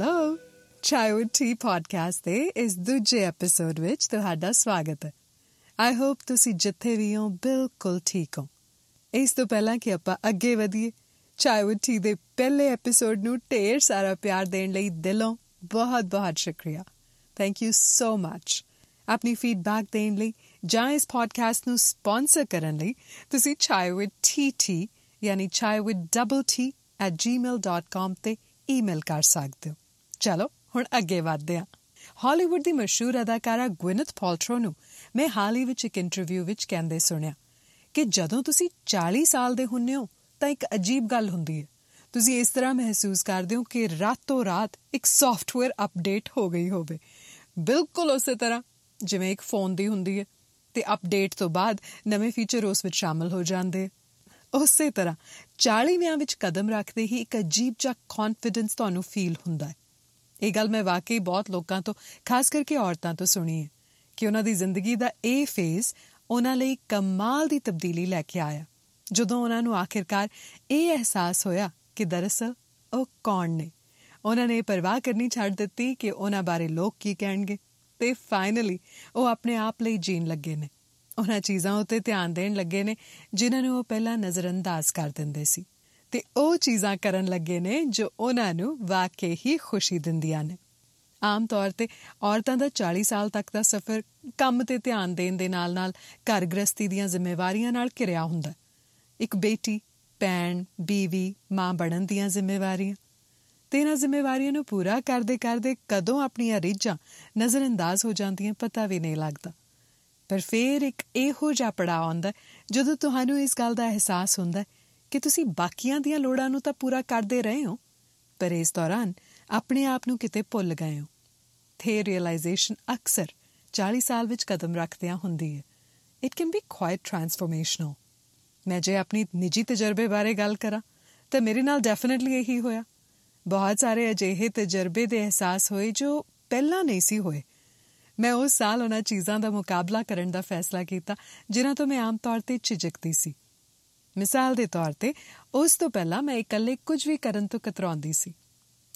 Hello chai with T podcast ਦੇ ਇਸ ਦੂਜੇ ਐਪੀਸੋਡ ਵਿੱਚ ਤੁਹਾਡਾ ਸਵਾਗਤ ਹੈ। ਆਈ ਹੋਪ ਤੁਸੀਂ ਜਿੱਥੇ ਵੀ ਹੋ, ਬਿਲਕੁਲ ਠੀਕ ਹੋ। ਇਸ ਤੋਂ ਪਹਿਲਾਂ ਕਿ ਆਪਾਂ ਅੱਗੇ ਵਧੀਏ ਚਾय ਵਿਦ ਟੀ ਦੇ ਪਹਿਲੇ ਐਪੀਸੋਡ ਨੂੰ ਢੇਰ ਸਾਰਾ ਪਿਆਰ ਦੇਣ ਲਈ ਦਿਲੋਂ ਬਹੁਤ ਬਹੁਤ ਸ਼ੁਕਰੀਆ। ਥੈਂਕ ਯੂ ਸੋ ਮੱਚ ਆਪਣੀ ਫੀਡਬੈਕ ਦੇਣ ਲਈ ਜਾਂ ਇਸ ਪੋਡਕਾਸਟ ਨੂੰ ਸਪਾਂਸਰ ਕਰਨ ਲਈ ਤੁਸੀਂ chaiwittt ਯਾਨੀ chaiwit@gmail.com ਤੇ ਈਮੇਲ ਕਰ ਸਕਦੇ ਹੋ। ਚਲੋ, ਹੁਣ ਅੱਗੇ ਵਧਦੇ ਹਾਂ। ਹਾਲੀਵੁੱਡ ਦੀ ਮਸ਼ਹੂਰ ਅਦਾਕਾਰਾ ਗਵਿਨਥ ਪਾਲਟਰੋ ਨੂੰ ਮੈਂ ਹਾਲ ਹੀ ਵਿੱਚ ਇੱਕ ਇੰਟਰਵਿਊ ਵਿੱਚ ਕਹਿੰਦੇ ਸੁਣਿਆ ਕਿ ਜਦੋਂ ਤੁਸੀਂ 40 ਸਾਲ ਦੇ ਹੁੰਨੇ ਹੋ, ਤਾਂ ਇੱਕ ਅਜੀਬ ਗੱਲ ਹੁੰਦੀ ਹੈ। ਤੁਸੀਂ ਇਸ ਤਰ੍ਹਾਂ ਮਹਿਸੂਸ ਕਰਦੇ ਹੋ ਕਿ ਰਾਤੋਂ ਰਾਤ ਇੱਕ ਸੌਫਟਵੇਅਰ ਅਪਡੇਟ ਹੋ ਗਈ ਹੋਵੇ। ਬਿਲਕੁਲ ਉਸੇ ਤਰ੍ਹਾਂ, ਜਿਵੇਂ ਇੱਕ ਫੋਨ ਦੀ ਹੁੰਦੀ ਹੈ ਤੇ ਅਪਡੇਟ ਤੋਂ ਬਾਅਦ ਨਵੇਂ ਫੀਚਰ ਉਸ ਵਿੱਚ ਸ਼ਾਮਲ ਹੋ ਜਾਂਦੇ ਉਸੇ ਤਰ੍ਹਾਂ 40ਵਿਆਂ ਵਿੱਚ ਕਦਮ ਰੱਖਦੇ ਹੀ ਇੱਕ ਅਜੀਬ ਜਿਹਾ ਕੌਨਫੀਡੈਂਸ ਤੁਹਾਨੂੰ ਫੀਲ ਹੁੰਦਾ ਹੈ। ਇਹ ਗੱਲ ਮੈਂ ਵਾਕਈ ਬਹੁਤ ਲੋਕਾਂ ਤੋਂ, ਖਾਸ ਕਰਕੇ ਔਰਤਾਂ ਤੋਂ ਸੁਣੀ ਹੈ ਕਿ ਉਹਨਾਂ ਦੀ ਜ਼ਿੰਦਗੀ ਦਾ ਇਹ ਫੇਜ਼ ਉਹਨਾਂ ਲਈ ਕਮਾਲ ਦੀ ਤਬਦੀਲੀ ਲੈ ਕੇ ਆਇਆ। ਜਦੋਂ ਉਹਨਾਂ ਨੂੰ ਆਖਿਰਕਾਰ ਇਹ ਅਹਿਸਾਸ ਹੋਇਆ ਕਿ ਦਰਅਸਲ ਉਹ ਕੌਣ ਨੇ, ਉਹਨਾਂ ਨੇ ਪਰਵਾਹ ਕਰਨੀ ਛੱਡ ਦਿੱਤੀ ਕਿ ਉਹਨਾਂ ਬਾਰੇ ਲੋਕ ਕੀ ਕਹਿਣਗੇ ਤੇ ਫਾਈਨਲੀ ਉਹ ਆਪਣੇ ਆਪ ਲਈ ਜੀਣ ਲੱਗੇ ਨੇ। ਉਹਨਾਂ ਚੀਜ਼ਾਂ ਉੱਤੇ ਧਿਆਨ ਦੇਣ ਲੱਗੇ ਨੇ, ਜਿਨ੍ਹਾਂ ਨੂੰ ਉਹ ਪਹਿਲਾਂ ਨਜ਼ਰਅੰਦਾਜ਼ ਕਰ ਦਿੰਦੇ ਸੀ। ਤੇ ਉਹ ਚੀਜ਼ਾਂ ਕਰਨ ਲੱਗੇ ਨੇ ਜੋ ਉਹਨਾਂ ਨੂੰ ਵਾਕਈ ਹੀ ਖੁਸ਼ੀ ਦਿੰਦੀਆਂ ਨੇ। ਆਮ ਤੌਰ ਤੇ ਔਰਤਾਂ ਦਾ 40 ਸਾਲ ਤੱਕ ਦਾ ਸਫ਼ਰ ਕੰਮ ਤੇ ਧਿਆਨ ਦੇਣ ਦੇ ਨਾਲ-ਨਾਲ ਘਰ ਗ੍ਰਸਤੀ ਦੀਆਂ ਜ਼ਿੰਮੇਵਾਰੀਆਂ ਨਾਲ ਘਿਰਿਆ ਹੁੰਦਾ। ਇੱਕ ਬੇਟੀ, ਭੈਣ, ਬੀਵੀ, ਮਾਂ ਬਣਨ ਦੀਆਂ ਜ਼ਿੰਮੇਵਾਰੀਆਂ। ਤੇ ਇਹਨਾਂ ਜ਼ਿੰਮੇਵਾਰੀਆਂ ਨੂੰ ਪੂਰਾ ਕਰਦੇ ਕਰਦੇ ਕਦੋਂ ਆਪਣੀਆਂ ਰੀਝਾਂ ਨਜ਼ਰਅੰਦਾਜ਼ ਹੋ ਜਾਂਦੀਆਂ ਪਤਾ ਵੀ ਨਹੀਂ ਲੱਗਦਾ। ਪਰ ਫੇਰ ਇੱਕ ਇਹੋ ਜਿਹਾ ਪੜਾਅ ਆਉਂਦਾ ਜਦੋਂ ਤੁਹਾਨੂੰ ਇਸ ਗੱਲ ਦਾ ਅਹਿਸਾਸ ਹੁੰਦਾ ਕਿ ਤੁਸੀਂ ਬਾਕੀਆਂ ਦੀਆਂ ਲੋੜਾਂ ਨੂੰ ਤਾਂ ਪੂਰਾ ਕਰਦੇ ਰਹੇ ਹੋ, ਪਰ ਇਸ ਦੌਰਾਨ ਆਪਣੇ ਆਪ ਨੂੰ ਕਿਤੇ ਭੁੱਲ ਗਏ ਹੋ। ਥੇ ਰਿਅਲਾਈਜੇਸ਼ਨ ਅਕਸਰ 40 ਸਾਲ ਵਿੱਚ ਕਦਮ ਰੱਖਦਿਆਂ ਹੁੰਦੀ ਹੈ। It can be quite transformational ਮੈਂ ਜੇ ਆਪਣੀ ਨਿੱਜੀ ਤਜਰਬੇ ਬਾਰੇ ਗੱਲ ਕਰਾਂ, ਤਾਂ ਮੇਰੇ ਨਾਲ ਡੈਫੀਨਿਟਲੀ ਇਹੀ ਹੋਇਆ। ਬਹੁਤ ਸਾਰੇ ਅਜਿਹੇ ਤਜਰਬੇ ਦੇ ਅਹਿਸਾਸ ਹੋਏ ਜੋ ਪਹਿਲਾਂ ਨਹੀਂ ਸੀ ਹੋਏ। ਮੈਂ ਉਸ ਸਾਲ ਉਹਨਾਂ ਚੀਜ਼ਾਂ ਦਾ ਮੁਕਾਬਲਾ ਕਰਨ ਦਾ ਫੈਸਲਾ ਕੀਤਾ, ਜਿਨ੍ਹਾਂ ਤੋਂ ਮੈਂ ਆਮ ਤੌਰ ਤੇ ਝਿਜਕਦੀ ਸੀ। ਮਿਸਾਲ ਦੇ ਤੌਰ ਤੇ, ਉਸ ਤੋਂ ਪਹਿਲਾਂ ਮੈਂ ਇਕੱਲੇ ਕੁਝ ਵੀ ਕਰਨ ਤੋਂ ਕਤਰਾਉਂਦੀ ਸੀ।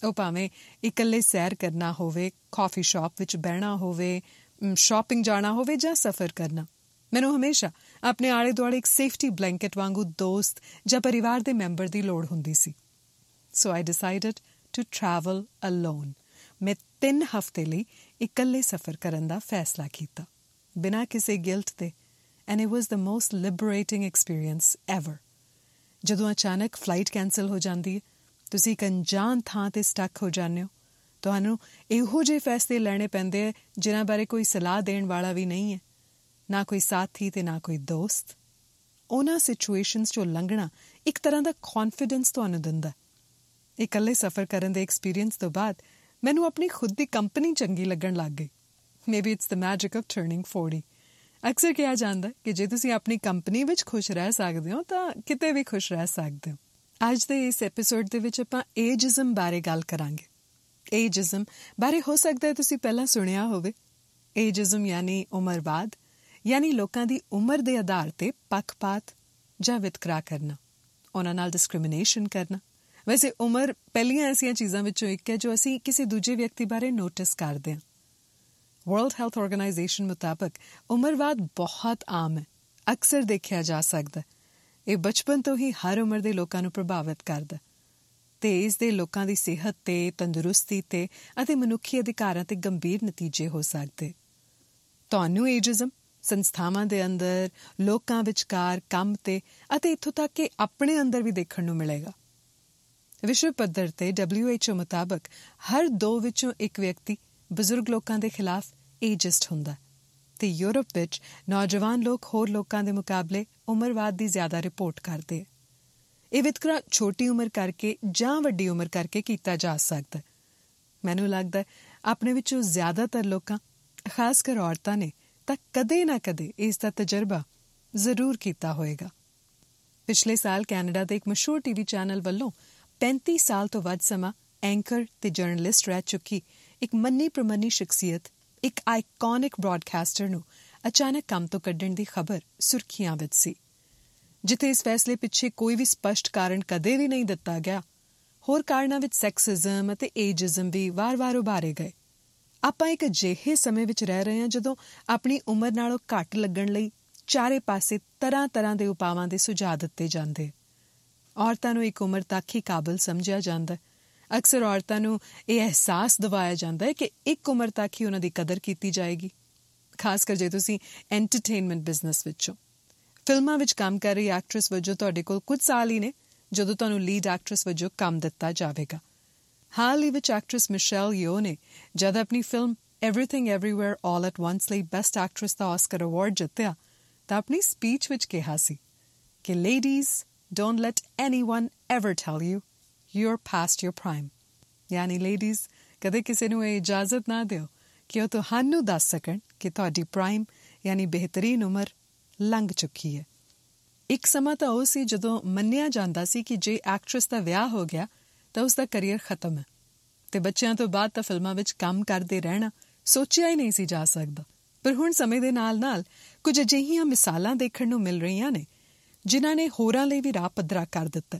ਉਹ ਭਾਵੇਂ ਇਕੱਲੇ ਸੈਰ ਕਰਨਾ ਹੋਵੇ ਕਾਫੀ ਸ਼ਾਪ ਵਿੱਚ ਬਹਿਣਾ ਹੋਵੇ ਸ਼ਾਪਿੰਗ ਜਾਣਾ ਹੋਵੇ ਜਾਂ ਸਫ਼ਰ ਕਰਨਾ। ਮੈਨੂੰ ਹਮੇਸ਼ਾ ਆਪਣੇ ਆਲੇ ਦੁਆਲੇ ਇੱਕ ਸੇਫਟੀ ਬਲੈਂਕਟ ਵਾਂਗੂ ਦੋਸਤ ਜਾਂ ਪਰਿਵਾਰ ਦੇ ਮੈਂਬਰ ਦੀ ਲੋੜ ਹੁੰਦੀ ਸੀ। So I decided to travel alone ਮੈਂ 3 ਹਫ਼ਤੇ ਲਈ ਇਕੱਲੇ ਸਫ਼ਰ ਕਰਨ ਦਾ ਫੈਸਲਾ ਕੀਤਾ। ਬਿਨਾਂ ਕਿਸੇ ਗਿਲਟ ਤੇ and it was the most liberating experience ever ਜਦੋਂ ਅਚਾਨਕ ਫਲਾਈਟ ਕੈਨਸਲ ਹੋ ਜਾਂਦੀ ਹੈ ਤੁਸੀਂ ਇੱਕ ਅਣਜਾਣ ਥਾਂ ਤੇ ਸਟਕ ਹੋ ਜਾਂਦੇ ਹੋ। ਤੁਹਾਨੂੰ ਇਹੋ ਜਿਹੇ ਫੈਸਲੇ ਲੈਣੇ ਪੈਂਦੇ ਜਿਨ੍ਹਾਂ ਬਾਰੇ ਕੋਈ ਸਲਾਹ ਦੇਣ ਵਾਲਾ ਵੀ ਨਹੀਂ ਹੈ। ਨਾ ਕੋਈ ਸਾਥੀ ਤੇ ਨਾ ਕੋਈ ਦੋਸਤ। ਉਹਨਾਂ ਸਿਚੁਏਸ਼ਨਸ ਚੋਂ ਲੰਘਣਾ ਇੱਕ ਤਰ੍ਹਾਂ ਦਾ ਕੌਨਫੀਡੈਂਸ ਤੁਹਾਨੂੰ ਦਿੰਦਾ ਇਕੱਲੇ ਸਫ਼ਰ ਕਰਨ ਦੇ ਐਕਸਪੀਰੀਅੰਸ ਤੋਂ ਬਾਅਦ ਮੈਨੂੰ ਆਪਣੀ ਖੁਦ ਦੀ ਕੰਪਨੀ ਚੰਗੀ ਲੱਗਣ ਲੱਗ ਗਈ। Maybe it's the magic of turning 40 ਅਕਸਰ ਕਿਹਾ ਜਾਂਦਾ ਕਿ ਜੇ ਤੁਸੀਂ ਆਪਣੀ ਕੰਪਨੀ ਵਿੱਚ ਖੁਸ਼ ਰਹਿ ਸਕਦੇ ਹੋ, ਤਾਂ ਕਿਤੇ ਵੀ ਖੁਸ਼ ਰਹਿ ਸਕਦੇ ਹੋ। ਅੱਜ ਦੇ ਇਸ ਐਪੀਸੋਡ ਦੇ ਵਿੱਚ ਆਪਾਂ ਏਜਿਜ਼ਮ ਬਾਰੇ ਗੱਲ ਕਰਾਂਗੇ। ਏਜਿਜ਼ਮ ਬਾਰੇ ਹੋ ਸਕਦਾ ਹੈ ਤੁਸੀਂ ਪਹਿਲਾਂ ਸੁਣਿਆ ਹੋਵੇ। ਏਜਿਜ਼ਮ ਯਾਨੀ ਉਮਰਵਾਦ, ਯਾਨੀ ਲੋਕਾਂ ਦੀ ਉਮਰ ਦੇ ਆਧਾਰ ਤੇ ਪੱਖਪਾਤ ਜਾਂ ਵਿਤਕਰਾ ਕਰਨਾ, ਉਹਨਾਂ ਨਾਲ ਡਿਸਕ੍ਰਿਮੀਨੇਸ਼ਨ ਕਰਨਾ। ਵੈਸੇ ਉਮਰ ਪਹਿਲੀਆਂ ਐਸੀਆਂ ਚੀਜ਼ਾਂ ਵਿੱਚੋਂ ਇੱਕ ਹੈ ਜੋ ਅਸੀਂ ਕਿਸੇ ਦੂਜੇ ਵਿਅਕਤੀ ਬਾਰੇ ਨੋਟਿਸ ਕਰਦੇ ਹਾਂ। ਵਰਲਡ ਹੈਲਥ ਆਰਗੇਨਾਈਜੇਸ਼ਨ ਮੁਤਾਬਕ ਉਮਰਵਾਦ ਬਹੁਤ ਆਮ ਹੈ। ਅਕਸਰ ਦੇਖਿਆ ਜਾ ਸਕਦਾ ਇਹ ਬਚਪਨ ਤੋਂ ਹੀ ਹਰ ਉਮਰ ਦੇ ਲੋਕਾਂ ਨੂੰ ਪ੍ਰਭਾਵਿਤ ਕਰਦਾ ਤੇ ਇਸ ਦੇ ਲੋਕਾਂ ਦੀ ਸਿਹਤ ਤੇ, ਤੰਦਰੁਸਤੀ ਤੇ ਅਤੇ ਮਨੁੱਖੀ ਅਧਿਕਾਰਾਂ ਤੇ ਗੰਭੀਰ ਨਤੀਜੇ ਹੋ ਸਕਦੇ ਤੁਹਾਨੂੰ ਏਜਿਜ਼ਮ, ਸੰਸਥਾਵਾਂ ਦੇ ਅੰਦਰ, ਲੋਕਾਂ ਵਿਚਕਾਰ ਕੰਮ ਤੇ ਅਤੇ ਇਥੋਂ ਤੱਕ ਕਿ ਆਪਣੇ ਅੰਦਰ ਵੀ ਦੇਖਣ ਨੂੰ ਮਿਲੇਗਾ। ਵਿਸ਼ਵ ਪੱਧਰ ਤੇ WHO ਮੁਤਾਬਕ ਹਰ ਦੋ ਵਿੱਚੋਂ ਇੱਕ ਵਿਅਕਤੀ ਬਜ਼ੁਰਗ ਲੋਕਾਂ ਦੇ ਖਿਲਾਫ ਏਜਿਸਟ ਹੁੰਦਾ ਤੇ ਯੂਰਪ ਵਿੱਚ ਨੌਜਵਾਨ ਲੋਕ ਹੋਰ ਲੋਕਾਂ ਦੇ ਮੁਕਾਬਲੇ ਉਮਰਵਾਦ ਦੀ ਜ਼ਿਆਦਾ ਰਿਪੋਰਟ ਕਰਦੇ ਇਹ ਵਿਤਕਰਾ ਛੋਟੀ ਉਮਰ ਕਰਕੇ ਜਾਂ ਵੱਡੀ ਉਮਰ ਕਰਕੇ ਕੀਤਾ ਜਾ ਸਕਦਾ ਮੈਨੂੰ ਲੱਗਦਾ ਆਪਣੇ ਵਿੱਚੋਂ ਜ਼ਿਆਦਾਤਰ ਲੋਕਾਂ, ਖਾਸ ਕਰ ਔਰਤਾਂ ਨੇ, ਤਾਂ ਕਦੇ ਨਾ ਕਦੇ ਇਸ ਦਾ ਤਜਰਬਾ ਜ਼ਰੂਰ ਕੀਤਾ ਹੋਵੇਗਾ ਪਿਛਲੇ ਸਾਲ ਕੈਨੇਡਾ ਦੇ ਇੱਕ ਮਸ਼ਹੂਰ ਟੀਵੀ ਚੈਨਲ ਵੱਲੋਂ 35 ਸਾਲ ਤੋਂ ਵੱਧ ਸਮਾਂ ਐਂਕਰ ਤੇ ਜਰਨਲਿਸਟ ਰਹਿ ਚੁੱਕੀ ਇੱਕ ਮੰਨੀ ਪ੍ਰਮੰਨੀ ਸ਼ਖਸੀਅਤ, ਇੱਕ ਆਈਕੋਨਿਕ ਬ੍ਰਾਡਕਾਸਟਰ ਨੂੰ ਅਚਾਨਕ ਕੰਮ ਤੋਂ ਕੱਢਣ ਦੀ ਖਬਰ ਸੁਰਖੀਆਂ ਵਿੱਚ ਸੀ। ਜਿੱਥੇ ਇਸ ਫੈਸਲੇ ਪਿੱਛੇ ਕੋਈ ਵੀ ਸਪਸ਼ਟ ਕਾਰਨ ਕਦੇ ਵੀ ਨਹੀਂ ਦਿੱਤਾ ਗਿਆ, ਹੋਰ ਕਾਰਨਾਂ ਵਿੱਚ ਸੈਕਸਿਜ਼ਮ ਅਤੇ ਏਜਿਜ਼ਮ ਵੀ ਵਾਰ-ਵਾਰ ਉਭਾਰੇ ਗਏ। ਆਪਾਂ ਇੱਕ ਅਜਿਹੇ ਸਮੇਂ ਵਿੱਚ ਰਹਿ ਰਹੇ ਹਾਂ ਜਦੋਂ ਆਪਣੀ ਉਮਰ ਨਾਲੋਂ ਘੱਟ ਲੱਗਣ ਲਈ ਚਾਰੇ ਪਾਸੇ ਤਰ੍ਹਾਂ-ਤਰ੍ਹਾਂ ਦੇ ਉਪਾਵਾਂ ਦੇ ਸੁਝਾਅ ਦਿੱਤੇ ਜਾਂਦੇ। ਔਰਤਾਂ ਨੂੰ ਇੱਕ ਉਮਰ ਤੱਕ ਹੀ ਕਾਬਲ ਸਮਝਿਆ ਜਾਂਦਾ ਅਕਸਰ ਔਰਤਾਂ ਨੂੰ ਇਹ ਅਹਿਸਾਸ ਦਿਵਾਇਆ ਜਾਂਦਾ ਹੈ ਕਿ ਇੱਕ ਉਮਰ ਤੱਕ ਹੀ ਉਹਨਾਂ ਦੀ ਕਦਰ ਕੀਤੀ ਜਾਏਗੀ, ਖਾਸ ਕਰ ਜੇ ਤੁਸੀਂ ਐਂਟਰਟੇਨਮੈਂਟ ਬਿਜ਼ਨਸ ਵਿੱਚ ਹੋ। ਫਿਲਮਾਂ ਵਿੱਚ ਕੰਮ ਕਰ ਰਹੀ ਐਕਟਰੈਸ ਵਜੋਂ ਤੁਹਾਡੇ ਕੋਲ ਕੁਝ ਸਾਲ ਹੀ ਨੇ, ਜਦੋਂ ਤੁਹਾਨੂੰ ਲੀਡ ਐਕਟਰੈਸ ਵਜੋਂ ਕੰਮ ਦਿੱਤਾ ਜਾਵੇਗਾ। ਹਾਲ ਹੀ ਵਿੱਚ ਐਕਟਰੈਸ ਮਿਸ਼ੈਲ ਯੋ ਨੇ ਜਦ ਆਪਣੀ film everything everywhere all at once ਲਈ ਬੈਸਟ ਐਕਟਰੈਸ ਦਾ ਆਸਕਰ ਅਵਾਰਡ ਜਿੱਤਿਆ, ਤਾਂ ਆਪਣੀ ਸਪੀਚ ਵਿੱਚ ਕਿਹਾ ਸੀ ਕਿ ladies don't let anyone ever tell you you are past your prime ਯਾਨੀ ਲੇਡੀਜ਼ ਕਦੇ ਕਿਸੇ ਨੂੰ ਇਹ ਇਜਾਜ਼ਤ ਨਾ ਦਿਓ ਕਿ ਉਹ ਤੁਹਾਨੂੰ ਦੱਸ ਸਕਣ ਕਿ ਤੁਹਾਡੀ ਪ੍ਰਾਈਮ ਯਾਨੀ ਬਿਹਤਰੀਨ ਉਮਰ, ਲੰਘ ਚੁੱਕੀ ਹੈ। ਇੱਕ ਸਮਾਂ ਤਾਂ ਉਹ ਸੀ ਜਦੋਂ ਮੰਨਿਆ ਜਾਂਦਾ ਸੀ ਕਿ ਜੇ ਐਕਟਰੈਸ ਦਾ ਵਿਆਹ ਹੋ ਗਿਆ, ਤਾਂ ਉਸ ਦਾ ਕੈਰੀਅਰ ਖਤਮ ਹੈ। ਤੇ ਬੱਚਿਆਂ ਤੋਂ ਬਾਅਦ ਤਾਂ ਫਿਲਮਾਂ ਵਿੱਚ ਕੰਮ ਕਰਦੇ ਰਹਿਣਾ ਸੋਚਿਆ ਹੀ ਨਹੀਂ ਸੀ ਜਾ ਸਕਦਾ। ਪਰ ਹੁਣ ਸਮੇਂ ਦੇ ਨਾਲ-ਨਾਲ ਕੁਝ ਅਜਿਹੀਆਂ ਮਿਸਾਲਾਂ ਦੇਖਣ ਨੂੰ ਮਿਲ ਰਹੀਆਂ ਨੇ, ਜਿਨ੍ਹਾਂ ਨੇ ਹੋਰਾਂ ਲਈ ਵੀ ਰਾਹ ਪੱਧਰਾ ਕਰ ਦਿੱਤਾ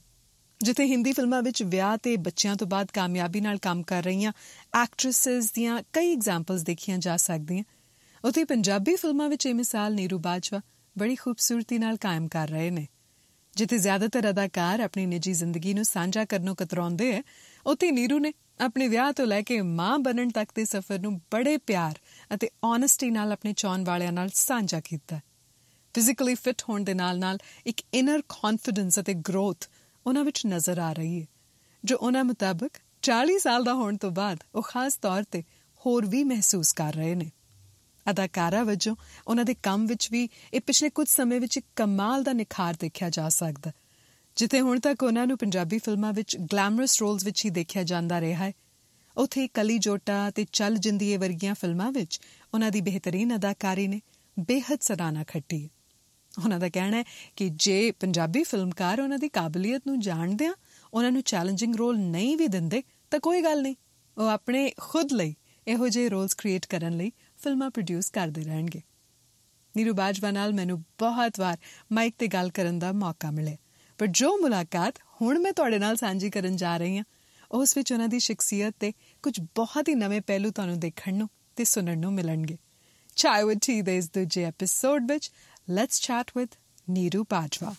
ਜਿੱਥੇ ਹਿੰਦੀ ਫਿਲਮਾਂ ਵਿੱਚ ਵਿਆਹ ਤੇ ਬੱਚਿਆਂ ਤੋਂ ਬਾਅਦ ਕਾਮਯਾਬੀ ਨਾਲ ਕੰਮ ਕਰ ਰਹੀਆਂ ਐਕਟ੍ਰੈਸਸ ਦੀਆਂ ਕਈ ਐਗਜ਼ਾਮਪਲਸ ਦੇਖੀਆਂ ਜਾ ਸਕਦੀਆਂ। ਉਥੇ ਪੰਜਾਬੀ ਫਿਲਮਾਂ ਵਿੱਚ ਇਹ ਮਿਸਾਲ ਨੀਰੂ ਬਾਜਵਾ ਬੜੀ ਖੂਬਸੂਰਤੀ ਨਾਲ ਕਾਇਮ ਕਰ ਰਹੇ ਨੇ। ਜਿੱਥੇ ਜ਼ਿਆਦਾਤਰ ਅਦਾਕਾਰ ਆਪਣੀ ਨਿੱਜੀ ਜ਼ਿੰਦਗੀ ਨੂੰ ਸਾਂਝਾ ਕਰਨੋਂ ਕਤਰਾਉਂਦੇ ਐ ਉਥੇ ਨੀਰੂ ਨੇ ਆਪਣੇ ਵਿਆਹ ਤੋਂ ਲੈ ਕੇ ਮਾਂ ਬਣਨ ਤੱਕ ਦੇ ਸਫ਼ਰ ਨੂੰ ਬੜੇ ਪਿਆਰ ਅਤੇ ਓਨੈਸਟੀ ਨਾਲ ਆਪਣੇ ਚਾਹਣ ਵਾਲਿਆਂ ਨਾਲ ਸਾਂਝਾ ਕੀਤਾ। ਫਿਜ਼ੀਕਲੀ ਫਿਟ ਹੋਣ ਦੇ ਨਾਲ-ਨਾਲ ਇੱਕ ਇਨਰ ਕੌਨਫੀਡੈਂਸ ਅਤੇ ਗਰੋਥ ਉਹਨਾਂ ਵਿੱਚ ਨਜ਼ਰ ਆ ਰਹੀ ਹੈ, ਜੋ ਉਹਨਾਂ ਮੁਤਾਬਕ 40 ਸਾਲ ਦਾ ਹੋਣ ਤੋਂ ਬਾਅਦ ਉਹ ਖਾਸ ਤੌਰ ਤੇ ਹੋਰ ਵੀ ਮਹਿਸੂਸ ਕਰ ਰਹੇ ਨੇ। ਅਦਾਕਾਰਾ ਵਜੋਂ ਉਹਨਾਂ ਦੇ ਕੰਮ ਵਿੱਚ ਵੀ ਇਹ ਪਿਛਲੇ ਕੁਝ ਸਮੇਂ ਵਿੱਚ ਇੱਕ ਕਮਾਲ ਦਾ ਨਿਖਾਰ ਦੇਖਿਆ ਜਾ ਸਕਦਾ ਜਿੱਥੇ ਹੁਣ ਤੱਕ ਉਹਨਾਂ ਨੂੰ ਪੰਜਾਬੀ ਫਿਲਮਾਂ ਵਿੱਚ ਗਲੈਮਰਸ ਰੋਲਸ ਵਿੱਚ ਹੀ ਦੇਖਿਆ ਜਾਂਦਾ ਰਿਹਾ ਹੈ। ਉਥੇ ਕਲੀ ਜੋਟਾ ਤੇ ਚੱਲ ਜਿੰਦੀਏ ਵਰਗੀਆਂ ਫਿਲਮਾਂ ਵਿੱਚ ਉਹਨਾਂ ਦੀ ਬਿਹਤਰੀਨ ਅਦਾਕਾਰੀ ਨੇ ਬੇहद ਸਰਾਨਾ ਖੱਟੀ ਉਹਨਾਂ ਦਾ ਕਹਿਣਾ ਹੈ ਕਿ ਜੇ ਪੰਜਾਬੀ ਫਿਲਮਕਾਰ ਉਹਨਾਂ ਦੀ ਕਾਬਲੀਅਤ ਨੂੰ ਜਾਣਦੇ ਆ, ਉਹਨਾਂ ਨੂੰ ਚੈਲੰਜਿੰਗ ਰੋਲ ਨਹੀਂ ਵੀ ਦਿੰਦੇ, ਤਾਂ ਕੋਈ ਗੱਲ ਨਹੀਂ। ਉਹ ਆਪਣੇ ਖੁਦ ਲਈ ਇਹੋ ਜਿਹੇ ਰੋਲਸ ਕ੍ਰੀਏਟ ਕਰਨ ਲਈ ਫਿਲਮਾਂ ਪ੍ਰੋਡਿਊਸ ਕਰਦੇ ਰਹਿਣਗੇ। ਨੀਰੂ ਬਾਜਵਾ ਨਾਲ ਮੈਨੂੰ ਬਹੁਤ ਵਾਰ ਮਾਈਕ ਤੇ ਗੱਲ ਕਰਨ ਦਾ ਮੌਕਾ ਮਿਲਿਆ। ਪਰ ਜੋ ਮੁਲਾਕਾਤ ਹੁਣ ਮੈਂ ਤੁਹਾਡੇ ਨਾਲ ਸਾਂਝੀ ਕਰਨ ਜਾ ਰਹੀ ਹਾਂ, ਉਸ ਵਿੱਚ ਉਹਨਾਂ ਦੀ ਸ਼ਖਸੀਅਤ ਤੇ ਕੁਝ ਬਹੁਤ ਹੀ ਨਵੇਂ ਪਹਿਲੂ ਤੁਹਾਨੂੰ ਦੇਖਣ ਨੂੰ ਤੇ ਸੁਣਨ ਨੂੰ ਮਿਲਣਗੇ। ਚਾਹ ਵਿਦ ਟੀ ਦੇ ਇਸ ਦੂਜੇ ਐਪੀਸੋਡ ਵਿੱਚ let's chat with Neeru Bajwa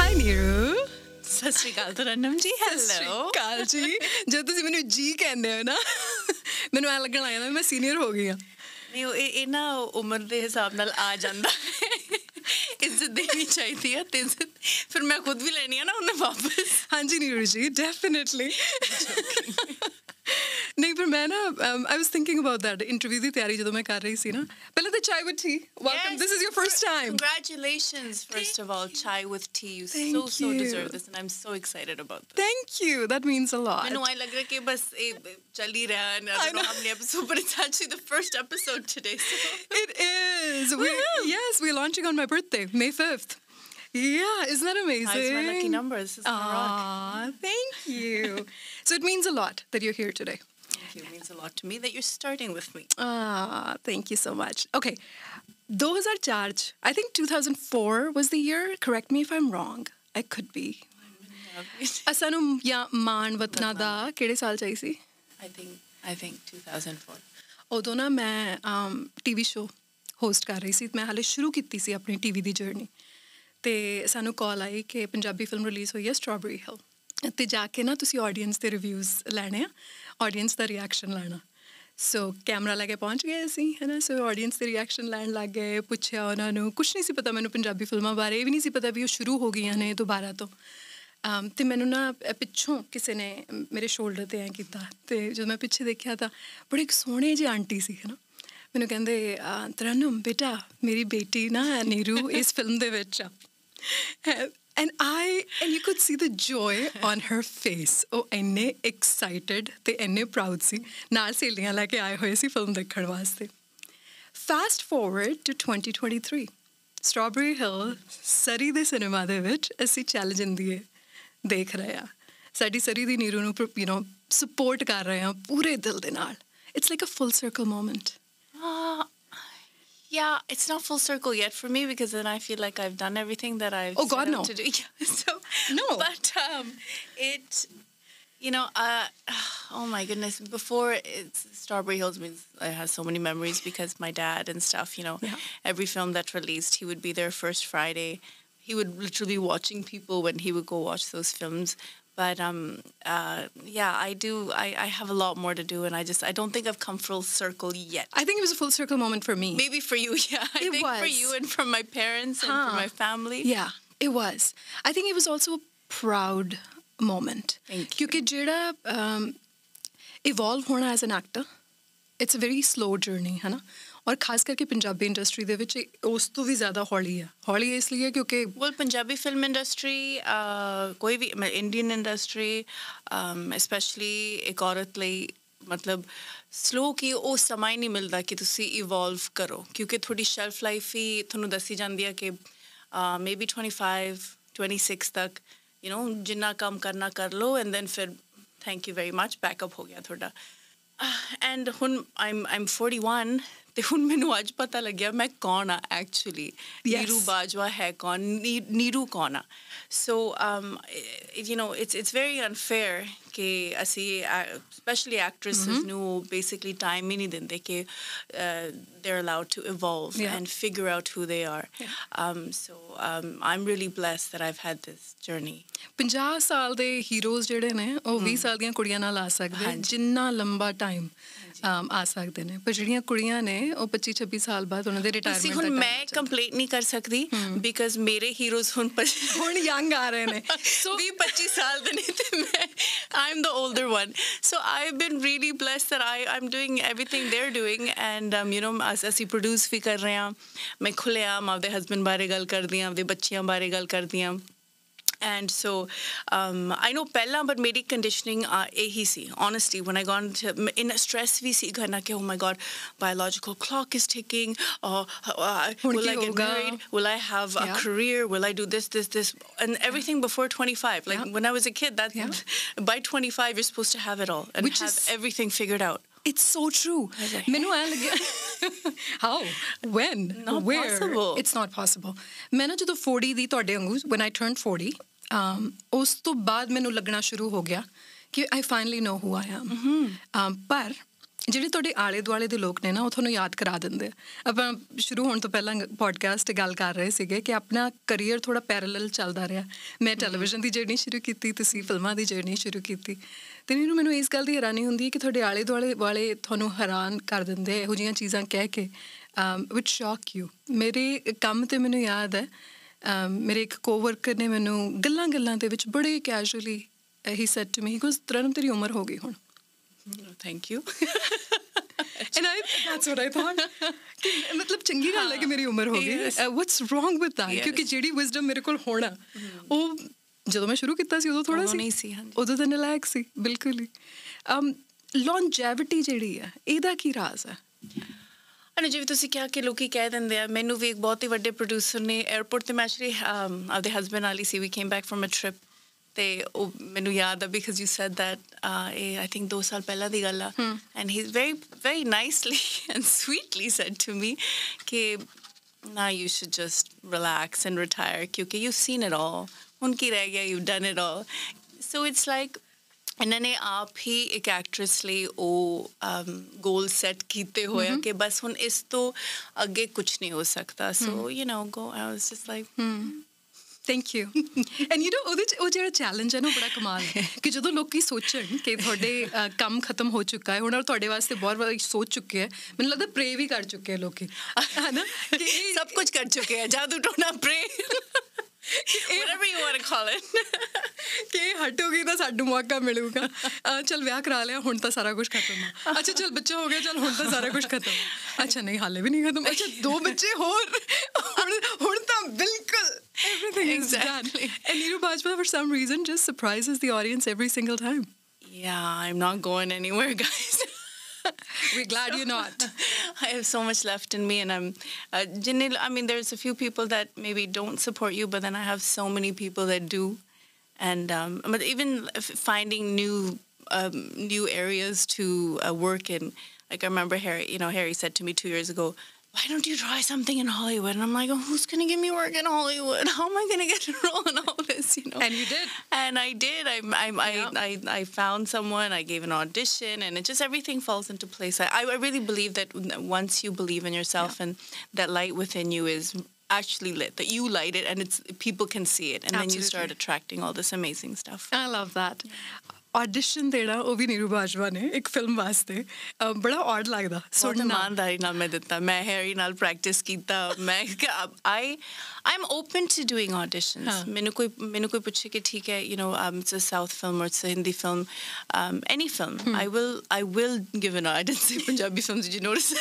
hi Neeru Sat Sri Akal Tarannum ਜੀ ਹੈਲੋ ਕਾਲ ਜੀ ਜਦ ਤੁਸੀਂ ਮੈਨੂੰ ਜੀ ਕਹਿੰਦੇ ਹੋ ਨਾ ਮੈਨੂੰ ਐ ਲੱਗਣ ਲੱਗਾ ਮੈਂ ਸੀਨੀਅਰ ਹੋ ਗਈ ਆ ਨਹੀਂ ਇਹ ਇਹ ਨਾ ਉਮਰ ਦੇ ਹਿਸਾਬ ਨਾਲ ਆ ਜਾਂਦਾ ਇੱਜ਼ਤ ਦੇਣੀ ਚਾਹੀਦੀ ਹੈ ਤੇ ਇੱਜ਼ਤ ਫਿਰ ਮੈਂ ਖੁਦ ਵੀ ਲੈਣੀ ਆ ਨਾ ਉਹਨੇ ਵਾਪਸ ਹਾਂਜੀ ਨੀਰੂ ਜੀ ਡੈਫੀਨਿਟਲੀ ਨਹੀਂ ਪਰ ਮੈਂ ਨਾ I was thinking about that interview ਦੀ ਤਿਆਰੀ ਜਦੋਂ ਮੈਂ ਕਰ ਰਹੀ ਸੀ ਨਾ ਪਹਿਲਾਂ ਤਾਂ chai with T welcome this is your first time Congratulations, first of all, Chai with Tea. You Thank so, so you. deserve this, and I'm so excited about this. Thank you that means a lot ਮੈਨੂੰ ਆਈ ਲੱਗ ਰਿਹਾ ਕਿ ਬਸ ਇਹ ਚੱਲ ਹੀ ਰਿਹਾ ਹੈ ਨਾ know. ਹਮਨੇ episode but it's actually the first episode today so It is. We, yes, we're launching on my birthday, May 5th. Yeah, isn't that amazing? Hi, it's my lucky number. This is gonna rock. Aw, thank you. so it means a lot that you're here today. Thank you. It means a lot to me that you're starting with me. Ah, thank you so much. Okay. 2004, I think 2004 was the year. Correct me if I'm wrong. I could be. ਅਸਾਂ ਨੂੰ ਜਾਂ ਮਾਣ ਵਤਨਾ ਦਾ ਕਿਹੜੇ ਸਾਲ ਚਾਹੀ ਸੀ I think I think 2004. ਉਦੋਂ ਨਾ ਮੈਂ ਟੀਵੀ ਸ਼ੋ ਹੋਸਟ ਕਰ ਰਹੀ ਸੀ ਮੈਂ ਹਾਲੇ ਸ਼ੁਰੂ ਕੀਤੀ ਸੀ ਆਪਣੀ ਟੀਵੀ ਦੀ ਜਰਨੀ ਤੇ ਸਾਨੂੰ ਕਾਲ ਆਈ ਕਿ ਪੰਜਾਬੀ ਫਿਲਮ ਰਿਲੀਜ਼ ਹੋਈ ਹੈ ਸਟ੍ਰਾਬੇਰੀ ਹਿਲ ਤੇ ਜਾ ਕੇ ਨਾ ਤੁਸੀਂ ਆਡੀਅנס ਦੇ ਰਿਵਿਊਜ਼ ਲੈਣੇ ਆ ਆਡੀਅנס ਦਾ ਰਿਐਕਸ਼ਨ ਲੈਣਾ। ਸੋ ਕੈਮਰਾ ਲੈ ਕੇ ਪਹੁੰਚ ਗਏ ਅਸੀਂ, ਹੈਨਾ? ਸੋ ਆਡੀਅנס ਦੇ ਰਿਐਕਸ਼ਨ ਲੈਣ ਲੱਗ ਗਏ, ਪੁੱਛਿਆ ਉਹਨਾਂ ਨੂੰ ਕੁਝ ਨਹੀਂ ਸੀ ਪਤਾ ਮੈਨੂੰ ਪੰਜਾਬੀ ਫਿਲਮਾਂ ਬਾਰੇ, ਇਹ ਵੀ ਨਹੀਂ ਸੀ ਪਤਾ ਵੀ ਉਹ ਸ਼ੁਰੂ ਹੋ ਗਈਆਂ ਨੇ ਦੁਬਾਰਾ ਤੋਂ। ਤੇ ਮੈਨੂੰ ਨਾ ਪਿੱਛੋਂ ਕਿਸੇ ਨੇ ਮੇਰੇ ਸ਼ੋਲਡਰ ਤੇ ਐ ਕੀਤਾ, ਤੇ ਜਦੋਂ ਮੈਂ ਪਿੱਛੇ ਦੇਖਿਆ ਤਾਂ ਬੜੀ ਇੱਕ ਸੋਹਣੇ ਜਿਹੀ ਆਂਟੀ ਸੀ, ਹੈਨਾ? ਮੈਨੂੰ ਕਹਿੰਦੇ ਤਰਨਮ, ਬੇਟਾ, ਮੇਰੀ ਬੇਟੀ ਨਾ, ਨੀਰੂ, ਇਸ ਫਿਲਮ ਦੇ ਵਿੱਚ ਆ। and I and you could see the joy on her face ਉਹ ਇੰਨੇ excited ਤੇ ਇੰਨੇ proud ਸੀ ਨਾਲ ਸਹੇਲੀਆਂ ਲੈ ਕੇ ਆਏ ਹੋਏ ਸੀ ਫਿਲਮ ਦੇਖਣ ਵਾਸਤੇ fast forward to 2023 strawberry hill Surrey ਦੇ ਸਿਨੇਮਾ ਦੇ ਵਿੱਚ ਅਸੀਂ ਚੱਲ ਜਾਂਦੀਏ ਦੇਖ ਰਹੇ ਆ ਸਾਡੀ ਸਰੀ ਦੀ ਨੀਰੂ ਨੂੰ ਯੂ نو ਸਪੋਰਟ ਕਰ ਰਹੇ ਆ ਪੂਰੇ ਦਿਲ ਦੇ ਨਾਲ it's like a full circle moment Uh, Yeah, it's not full circle yet for me because then I feel like I've done everything that I've. Oh, God, no. To do. Yeah, so No. but um, it, you know, uh, oh my goodness, before it's Strawberry Hills means I have so many memories because my dad and stuff. You know, Yeah. every film that released, he would be there first Friday. He would literally be watching people when he would go watch those films but um, uh, yeah, I do. I, I have a lot more to do, and I just I don't think I've come full circle yet. I think it was a full circle moment for me. Maybe for you, yeah. I it think was. for you and from my parents huh. and from my family. Yeah, it was. I think it was also a proud moment. Thank you. क्योंकि जेड़ा um, evolve as an actor, it's a very slow journey, है ना? ਔਰ ਖਾਸ ਕਰਕੇ Punjabi industry ਦੇ ਵਿੱਚ ਇਹ ਉਸ ਤੋਂ ਵੀ ਜ਼ਿਆਦਾ ਹੌਲੀ ਹੈ। ਹੌਲੀ ਇਸ ਲਈ ਹੈ ਕਿਉਂਕਿ Well, Punjabi film industry, uh, ਕੋਈ ਵੀ ਮੈਂ Indian industry, um, especially ਇੱਕ ਔਰਤ ਲਈ ਮਤਲਬ ਸਲੋ ਕੀ ਉਹ ਸਮਾਂ ਹੀ ਨਹੀਂ ਮਿਲਦਾ ਕਿ ਤੁਸੀਂ ਇਵੋਲਵ ਕਰੋ। ਕਿਉਂਕਿ ਤੁਹਾਡੀ ਸ਼ੈਲਫ ਲਾਈਫ ਹੀ ਤੁਹਾਨੂੰ ਦੱਸੀ ਜਾਂਦੀ ਹੈ ਕਿ ਮੇਬੀ 25 26 ਤੱਕ ਯੂ نو ਜਿੰਨਾ ਕੰਮ ਕਰਨਾ ਕਰ ਲਓ ਐਂਡ ਦੈਨ ਫਿਰ thank you very much backup ਹੋ ਗਿਆ ਤੁਹਾਡਾ। ਐਂਡ ਹੁਣ ਆਮ ਆਮ 41 ਤੇ ਹੁਣ ਮੈਨੂੰ ਅੱਜ ਪਤਾ ਲੱਗਿਆ ਮੈਂ ਕੌਣ ਆ ਐਕਚੁਅਲੀ Yes. ਨੀਰੂ ਬਾਜਵਾ ਹੈ ਕੌਣ ਨੀ- ਨੀਰੂ ਕੌਣ ਆ ਸੋ um you know it's it's very unfair ਕਿ ਅਸੀਂ especially actresses ਨੂੰ basically time ਹੀ ਨਹੀਂ ਦਿੰਦੇ ਕਿ uh, they're allowed to evolve Yeah. and figure out who they are um so um I'm really blessed that I've had this journey 50 ਸਾਲ ਦੇ heroes ਜਿਹੜੇ ਨੇ ਉਹ 20 ਸਾਲ ਦੀਆਂ ਕੁੜੀਆਂ ਨਾਲ ਆ ਸਕਦੇ ਹਾਂਜੀ। ਜਿੰਨਾ ਲੰਬਾ ਟਾਈਮ ਆ ਸਕਦੇ ਨੇ। ਪਰ ਜਿਹੜੀਆਂ ਕੁੜੀਆਂ ਨੇ ਉਹ 25 26 ਸਾਲ ਬਾਅਦ ਉਹਨਾਂ ਦੇ ਤੁਸੀਂ ਰਿਟਾਇਰਮੈਂਟ ਹੁਣ ਮੈਂ ਕੰਪਲੀਟ ਨਹੀਂ ਕਰ ਸਕਦੀ ਬਿਕਾਜ਼ ਮੇਰੇ ਹੀਰੋਜ਼ ਹੁਣ ਹੁਣ ਯੰਗ ਆ ਰਹੇ ਨੇ। ਸੋ ਵੀ 25 ਸਾਲ ਦੇ ਨੇ ਤੇ ਮੈਂ I'm the older one. So I've been really blessed that I I'm doing everything they're doing and um, you know ਅਸ- ਅਸੀਂ ਪ੍ਰੋਡਿਊਸ ਵੀ ਕਰ ਰਹੇ ਹਾਂ। ਮੈਂ ਖੁੱਲ੍ਹੇਆਮ ਆਪਦੇ ਹਸਬੰਡ ਬਾਰੇ ਗੱਲ ਕਰਦੀ ਹਾਂ ਆਪਦੇ ਬੱਚਿਆਂ ਬਾਰੇ ਗੱਲ ਕਰਦੀ ਹਾਂ। And so um, I know Pella, but meri conditioning uh, AHC, honestly, when I got into in a stress VC, oh my God, biological clock is ticking. Uh, uh, will I get married? Will I have a Yeah. career? Will I do this, this, this? And everything before 25. Like Yeah. when I was a kid, that Yeah. by 25, you're supposed to have it all and Which have is- everything figured out. It's so true. like, ਮੈਨੂੰ ਐ ਲੱਗਿਆ how? When? Not where? possible. it's not possible. ਮੈਂ ਨਾ ਜਦੋਂ 40 ਦੀ ਤੁਹਾਡੇ ਵਾਂਗੂ when I turned 40 um, ਉਸ ਤੋਂ ਬਾਅਦ ਮੈਨੂੰ ਲੱਗਣਾ ਸ਼ੁਰੂ ਹੋ ਗਿਆ ਕਿ I finally know who I am. Um, ਪਰ ਜਿਹੜੇ ਤੁਹਾਡੇ ਆਲੇ ਦੁਆਲੇ ਦੇ ਲੋਕ ਨੇ ਨਾ ਉਹ ਤੁਹਾਨੂੰ ਯਾਦ ਕਰਾ ਦਿੰਦੇ ਆਪਾਂ ਸ਼ੁਰੂ ਹੋਣ ਤੋਂ ਪਹਿਲਾਂ ਪੋਡਕਾਸਟ ਗੱਲ ਕਰ ਰਹੇ ਸੀਗੇ ਕਿ ਆਪਣਾ ਕੈਰੀਅਰ ਥੋੜਾ ਪੈਰਲਲ ਚੱਲਦਾ ਰਿਹਾ ਮੈਂ ਟੈਲੀਵਿਜ਼ਨ ਦੀ ਜਰਨੀ ਸ਼ੁਰੂ ਕੀਤੀ ਤੁਸੀਂ ਫਿਲਮਾਂ ਦੀ ਜਰਨੀ ਸ਼ੁਰੂ ਕੀਤੀ ਤੇ ਮੈਨੂੰ ਮੈਨੂੰ ਇਸ ਗੱਲ ਦੀ ਹੈਰਾਨੀ ਹੁੰਦੀ ਹੈ ਕਿ ਤੁਹਾਡੇ ਆਲੇ ਦੁਆਲੇ ਵਾਲੇ ਤੁਹਾਨੂੰ ਹੈਰਾਨ ਕਰ ਦਿੰਦੇ ਇਹੋ ਜਿਹੀਆਂ ਚੀਜ਼ਾਂ ਕਹਿ ਕੇ ਵਿਚ ਸ਼ੌਕ ਯੂ ਮੇਰੇ ਕੰਮ ਤੇ ਮੈਨੂੰ ਯਾਦ ਹੈ ਮੇਰੇ ਇੱਕ ਕੋਵਰਕਰ ਨੇ ਮੈਨੂੰ ਗੱਲਾਂ ਗੱਲਾਂ ਦੇ ਵਿੱਚ ਬੜੇ casually he said to me he goes Tarannum ਤੇਰੀ ਉਮਰ ਹੋ ਗਈ ਹੁਣ Thank you. and I that's what I thought ਕਿ ਮਤਲਬ ਚੰਗੀ ਗੱਲ ਹੈ ਕਿ ਮੇਰੀ ਉਮਰ ਹੋ ਗਈ. What's wrong with Yes. ਕਿਉਂਕਿ ਜਿਹੜੀ ਵਿਜ਼ਡਮ ਮੇਰੇ ਕੋਲ ਹੋਣਾ ਉਹ ਜਦੋਂ ਮੈਂ ਸ਼ੁਰੂ ਕੀਤਾ ਸੀ ਉਦੋਂ ਥੋੜਾ ਸੀ। ਨਹੀਂ ਸੀ, ਹਾਂਜੀ। ਉਦੋਂ ਤਾਂ ਨਲਾਇਕ ਸੀ ਬਿਲਕੁਲ ਹੀ। ਅਮ ਲੌਂਜੈਵਿਟੀ ਜਿਹੜੀ ਹੈ ਇਹਦਾ ਕੀ ਰਾਜ਼ ਹੈ ਅਨੇ ਜਿਵੇਂ ਤੁਸੀਂ ਕਿਹਾ ਕਿ ਲੋਕੀ ਕਹਿ ਦਿੰਦੇ ਆ ਮੈਨੂੰ ਵੀ ਇੱਕ ਬਹੁਤ ਹੀ ਵੱਡੇ ਪ੍ਰੋਡਿਊਸਰ ਨੇ 에어ਪੋਰਟ ਤੇ ਮੈਂ ਐਕਚੁਅਲੀ ਆਪਦੇ ਹਸਬੰਡ ਵਾਲੀ ਸੀ we came back from a trip ਤੇ ਉਹ ਮੈਨੂੰ ਯਾਦ ਆ ਬਿਕਾਜ਼ ਯੂ ਸੈਡ ਦੈਟ ਇਹ ਆਈ ਥਿੰਕ 2 ਸਾਲ ਪਹਿਲਾਂ ਦੀ ਗੱਲ ਆ। And he is very very nicely and sweetly said to me ਕਿ now you should just relax and retire ਕਿਉਂਕਿ you've seen it all. ਹੁਣ ਕੀ ਰਹਿ ਗਿਆ you've done it all so it's like ਇਹਨਾਂ ਨੇ ਆਪ ਹੀ ਇੱਕ ਐਕਟਰੈਸ ਲਈ ਉਹ ਗੋਲ ਸੈੱਟ ਕੀਤੇ ਹੋਇਆ ਕਿ ਬਸ ਹੁਣ ਇਸ ਤੋਂ ਅੱਗੇ ਕੁਝ ਨਹੀਂ ਹੋ ਸਕਦਾ so you know go I was just like thank you and you know ਉਹਦੇ 'ਚ ਉਹ ਜਿਹੜਾ ਚੈਲੰਜ ਹੈ ਨਾ ਉਹ ਬੜਾ ਕਮਾਲ ਹੈ ਕਿ ਜਦੋਂ ਲੋਕੀ ਸੋਚਣ ਕਿ ਤੁਹਾਡੇ ਅ, ਕੰਮ ਖਤਮ ਹੋ ਚੁੱਕਾ ਹੈ ਹੁਣ ਉਹ ਤੁਹਾਡੇ ਵਾਸਤੇ ਬਹੁਤ ਵਾਰੀ ਸੋਚ ਚੁੱਕੇ ਹੈ ਮੈਨੂੰ ਲੱਗਦਾ ਪ੍ਰੇ ਵੀ ਕਰ ਚੁੱਕੇ ਆ ਲੋਕੀ ਹਨਾ ਕਿ ਇਹ- ਸਭ ਕੁਝ ਕਰ ਚੁੱਕੇ ਆ ਜਾਦੂ Tona ਪ੍ਰੇ whatever you want to call it ਕਿ ਇਹ ਹਟੋਗੀ ਤਾਂ ਸਾਨੂੰ ਮੌਕਾ ਮਿਲੂਗਾ ਅ, ਚੱਲ ਵਿਆਹ ਕਰਾ ਲਿਆ ਹੁਣ ਤਾਂ ਸਾਰਾ ਕੁਝ ਖਤਮ ਆ ਅੱਛਾ ਚੱਲ ਬੱਚਾ ਹੋ ਗਿਆ ਚੱਲ ਹੁਣ ਤਾਂ ਸਾਰਾ ਕੁਝ ਖਤਮ ਆ। ਅੱਛਾ ਨਹੀਂ ਹਾਲੇ ਵੀ ਨਹੀਂ ਖਤਮ ਅੱਛਾ ਦੋ ਬੱਚੇ ਹੋਰ ਹੁਣ ਹੁਣ ਤਾਂ ਬਿਲਕੁਲ everything is done Exactly. and Neeru Bajpayee for some reason just surprises the audience every single time yeah i'm not going anywhere guys we're glad you're not I have so much left in me, and I'm. Uh, Janil, I mean, there's a few people that maybe don't support you, but then I have so many people that do, and um, but even finding new um, new areas to uh, work in. Like I remember Harry, you know, Harry said to me two years ago, why don't you try something in Hollywood? And I'm like, oh, who's going to give me work in Hollywood? How am I going to get a role in all this? You know. And you did. And I did. I I I, I, I found someone. I gave an audition, and it just everything falls into place. I I really believe that once you believe in yourself and that light within you is actually lit that you light it and it's people can see it and Absolutely. then you start attracting all this amazing stuff i love that audition ਦੇਣਾ ਉਹ ਵੀ ਨੀਰੂ ਬਾਜਵਾ ਨੇ ਇੱਕ film ਵਾਸਤੇ। ਬੜਾ odd ਲੱਗਦਾ। ਸੁਣਨਾ ਇਮਾਨਦਾਰੀ ਨਾਲ ਮੈਂ ਦਿੱਤਾ। ਮੈਂ ਹੈਰੀ ਨਾਲ ਪ੍ਰੈਕਟਿਸ ਕੀਤਾ। ਮੈਂ I I am open to doing auditions ਮੈਨੂੰ ਕੋਈ ਮੈਨੂੰ ਕੋਈ ਪੁੱਛੇ ਕਿ ਠੀਕ ਹੈ you know um it's a south film or it's a hindi film um film hmm. i will i will give an i didn't say punjabi film did you notice?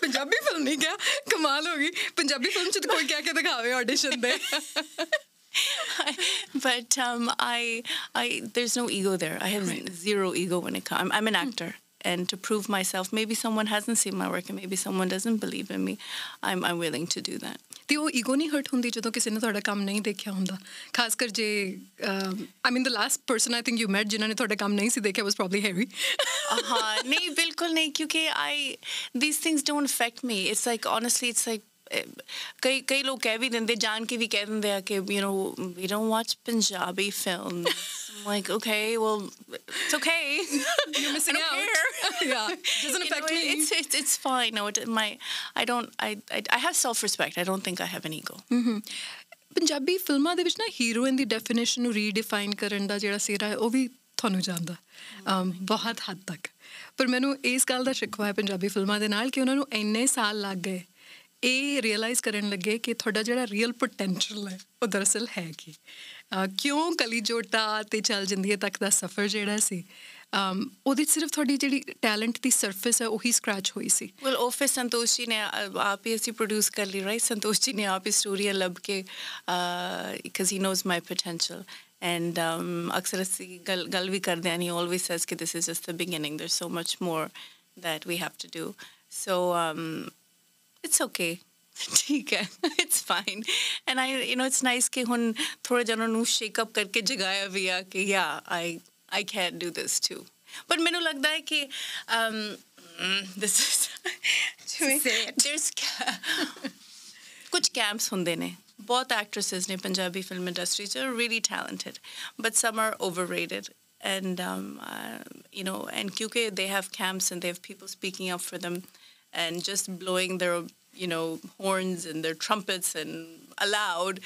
Punjabi film ਨਹੀਂ ਕਿਹਾ। ਕਮਾਲ ਹੋ ਗਈ। Punjabi film ਚ ਕੋਈ ਕਹਿ ਕੇ ਦਿਖਾਵੇ audition ਦੇ। but um, I, I, there's no ego there. I have right. zero ego when it comes. I'm, I'm an hmm. actor. And to prove myself, maybe someone hasn't seen my work and maybe someone doesn't believe in me. I'm, I'm willing to do that. ਤੇ ਉਹ ego ਨਹੀਂ heart ਹੁੰਦੀ ਜਦੋਂ ਕਿਸੇ ਨੇ ਤੁਹਾਡਾ ਕੰਮ ਨਹੀਂ ਦੇਖਿਆ ਹੁੰਦਾ ਖਾਸ ਕਰ ਜੇ I mean the last person I think you met ਜਿਨ੍ਹਾਂ ਨੇ ਤੁਹਾਡਾ ਕੰਮ ਨਹੀਂ ਸੀ ਦੇਖਿਆ ਵਾਸ ਪ੍ਰੋਬਬਲੀ ਹੈਵੀ ਹਾਂ ਨਹੀਂ ਬਿਲਕੁਲ ਨਹੀਂ ਕਿਉਂਕਿ I these things don't affect me it's like honestly it's like ਕਈ ਕਈ ਲੋਕ ਕਹਿ ਵੀ ਦਿੰਦੇ ਜਾਣ ਕੇ ਵੀ ਕਹਿ ਦਿੰਦੇ ਆ ਕਿ you know we don't watch Punjabi films like okay well it's okay you're missing out yeah doesn't affect you know, me it's, it's it's fine no it, my i don't I, I i have self respect i don't think i have an ego mm-hmm. Punjabi ਫਿਲਮਾਂ ਦੇ ਵਿੱਚ ਨਾ heroin ਦੀ definition ਨੂੰ ਰੀਡਿਫਾਈਨ ਕਰਨ ਦਾ ਜਿਹੜਾ ਸਿਰਾ ਹੈ ਉਹ ਵੀ ਤੁਹਾਨੂੰ ਜਾਂਦਾ ਬਹੁਤ ਹੱਦ ਤੱਕ ਪਰ ਮੈਨੂੰ ਇਸ ਗੱਲ ਦਾ ਸ਼ਿਕਵਾ ਹੈ ਪੰਜਾਬੀ ਫਿਲਮਾਂ ਦੇ ਨਾਲ ਕਿ ਉਹਨਾਂ ਨੂੰ ਇੰਨੇ ਸਾਲ ਲੱਗ ਗਏ ਇਹ ਰਿਅਲਾਈਜ਼ ਕਰਨ ਲੱਗੇ ਕਿ ਤੁਹਾਡਾ ਜਿਹੜਾ ਰੀਅਲ ਪੋਟੈਂਸ਼ੀਅਲ ਹੈ, ਉਹ ਦਰਅਸਲ ਹੈ ਕੀ ਕਿਉਂ ਕਲੀ ਜੋਟਾ ਤੇ ਚੱਲ ਜਿੰਦੀਏ ਤੱਕ ਦਾ ਸਫ਼ਰ ਜਿਹੜਾ ਸੀ um ਉਹਦੇ ਸਿਰਫ ਤੁਹਾਡੀ ਜਿਹੜੀ ਟੈਲੈਂਟ ਦੀ ਸਰਫੇਸ ਹੈ, ਉਹੀ ਸਕ੍ਰੈਚ ਹੋਈ ਸੀ। ਵੈਲ ਆਫਿਸ ਸੰਤੋਸ਼ ਜੀ ਨੇ ਆਪ ਹੀ ਅਸੀਂ ਪ੍ਰੋਡਿਊਸ ਕਰ ਲਈ ਰਾਈਟ ਸੰਤੋਸ਼ ਜੀ ਨੇ ਆਪ ਹੀ ਸਟੋਰੀ ਲੱਭ ਕੇ because he knows my potential and um ਅਕਸਰ ਅਸੀਂ ਗੱਲ ਗੱਲ ਵੀ ਕਰਦੇ ਆਂ ਹੀ ਆਲਵੇਸ ਸੇਜ਼ ਕਿ this is just the beginning, there's so much more that we have to do so um it's okay ਠੀਕ ਹੈ it's fine and I you know it's nice ਕਿ ਹੁਣ ਥੋੜਾ ਜਨਾਂ ਨੂੰ ਸ਼ੇਕ ਅਪ ਕਰਕੇ ਜਗਾਇਆ ਵੀ ਆ ਕਿ ਯਾ I I can do this too but ਮੈਨੂੰ ਲੱਗਦਾ ਹੈ ਕਿ um this is there's ਕੁਝ ਕੈਂਪਸ ਹੁੰਦੇ ਨੇ ਬਹੁਤ ਐਕਟ੍ਰੈਸਸ ਨੇ ਪੰਜਾਬੀ ਫਿਲਮ ਇੰਡਸਟਰੀ ਚ really talented but some are overrated and um, uh, you know and kyunki they have camps and they have people speaking up for them and just blowing their you know horns and their trumpets and allowed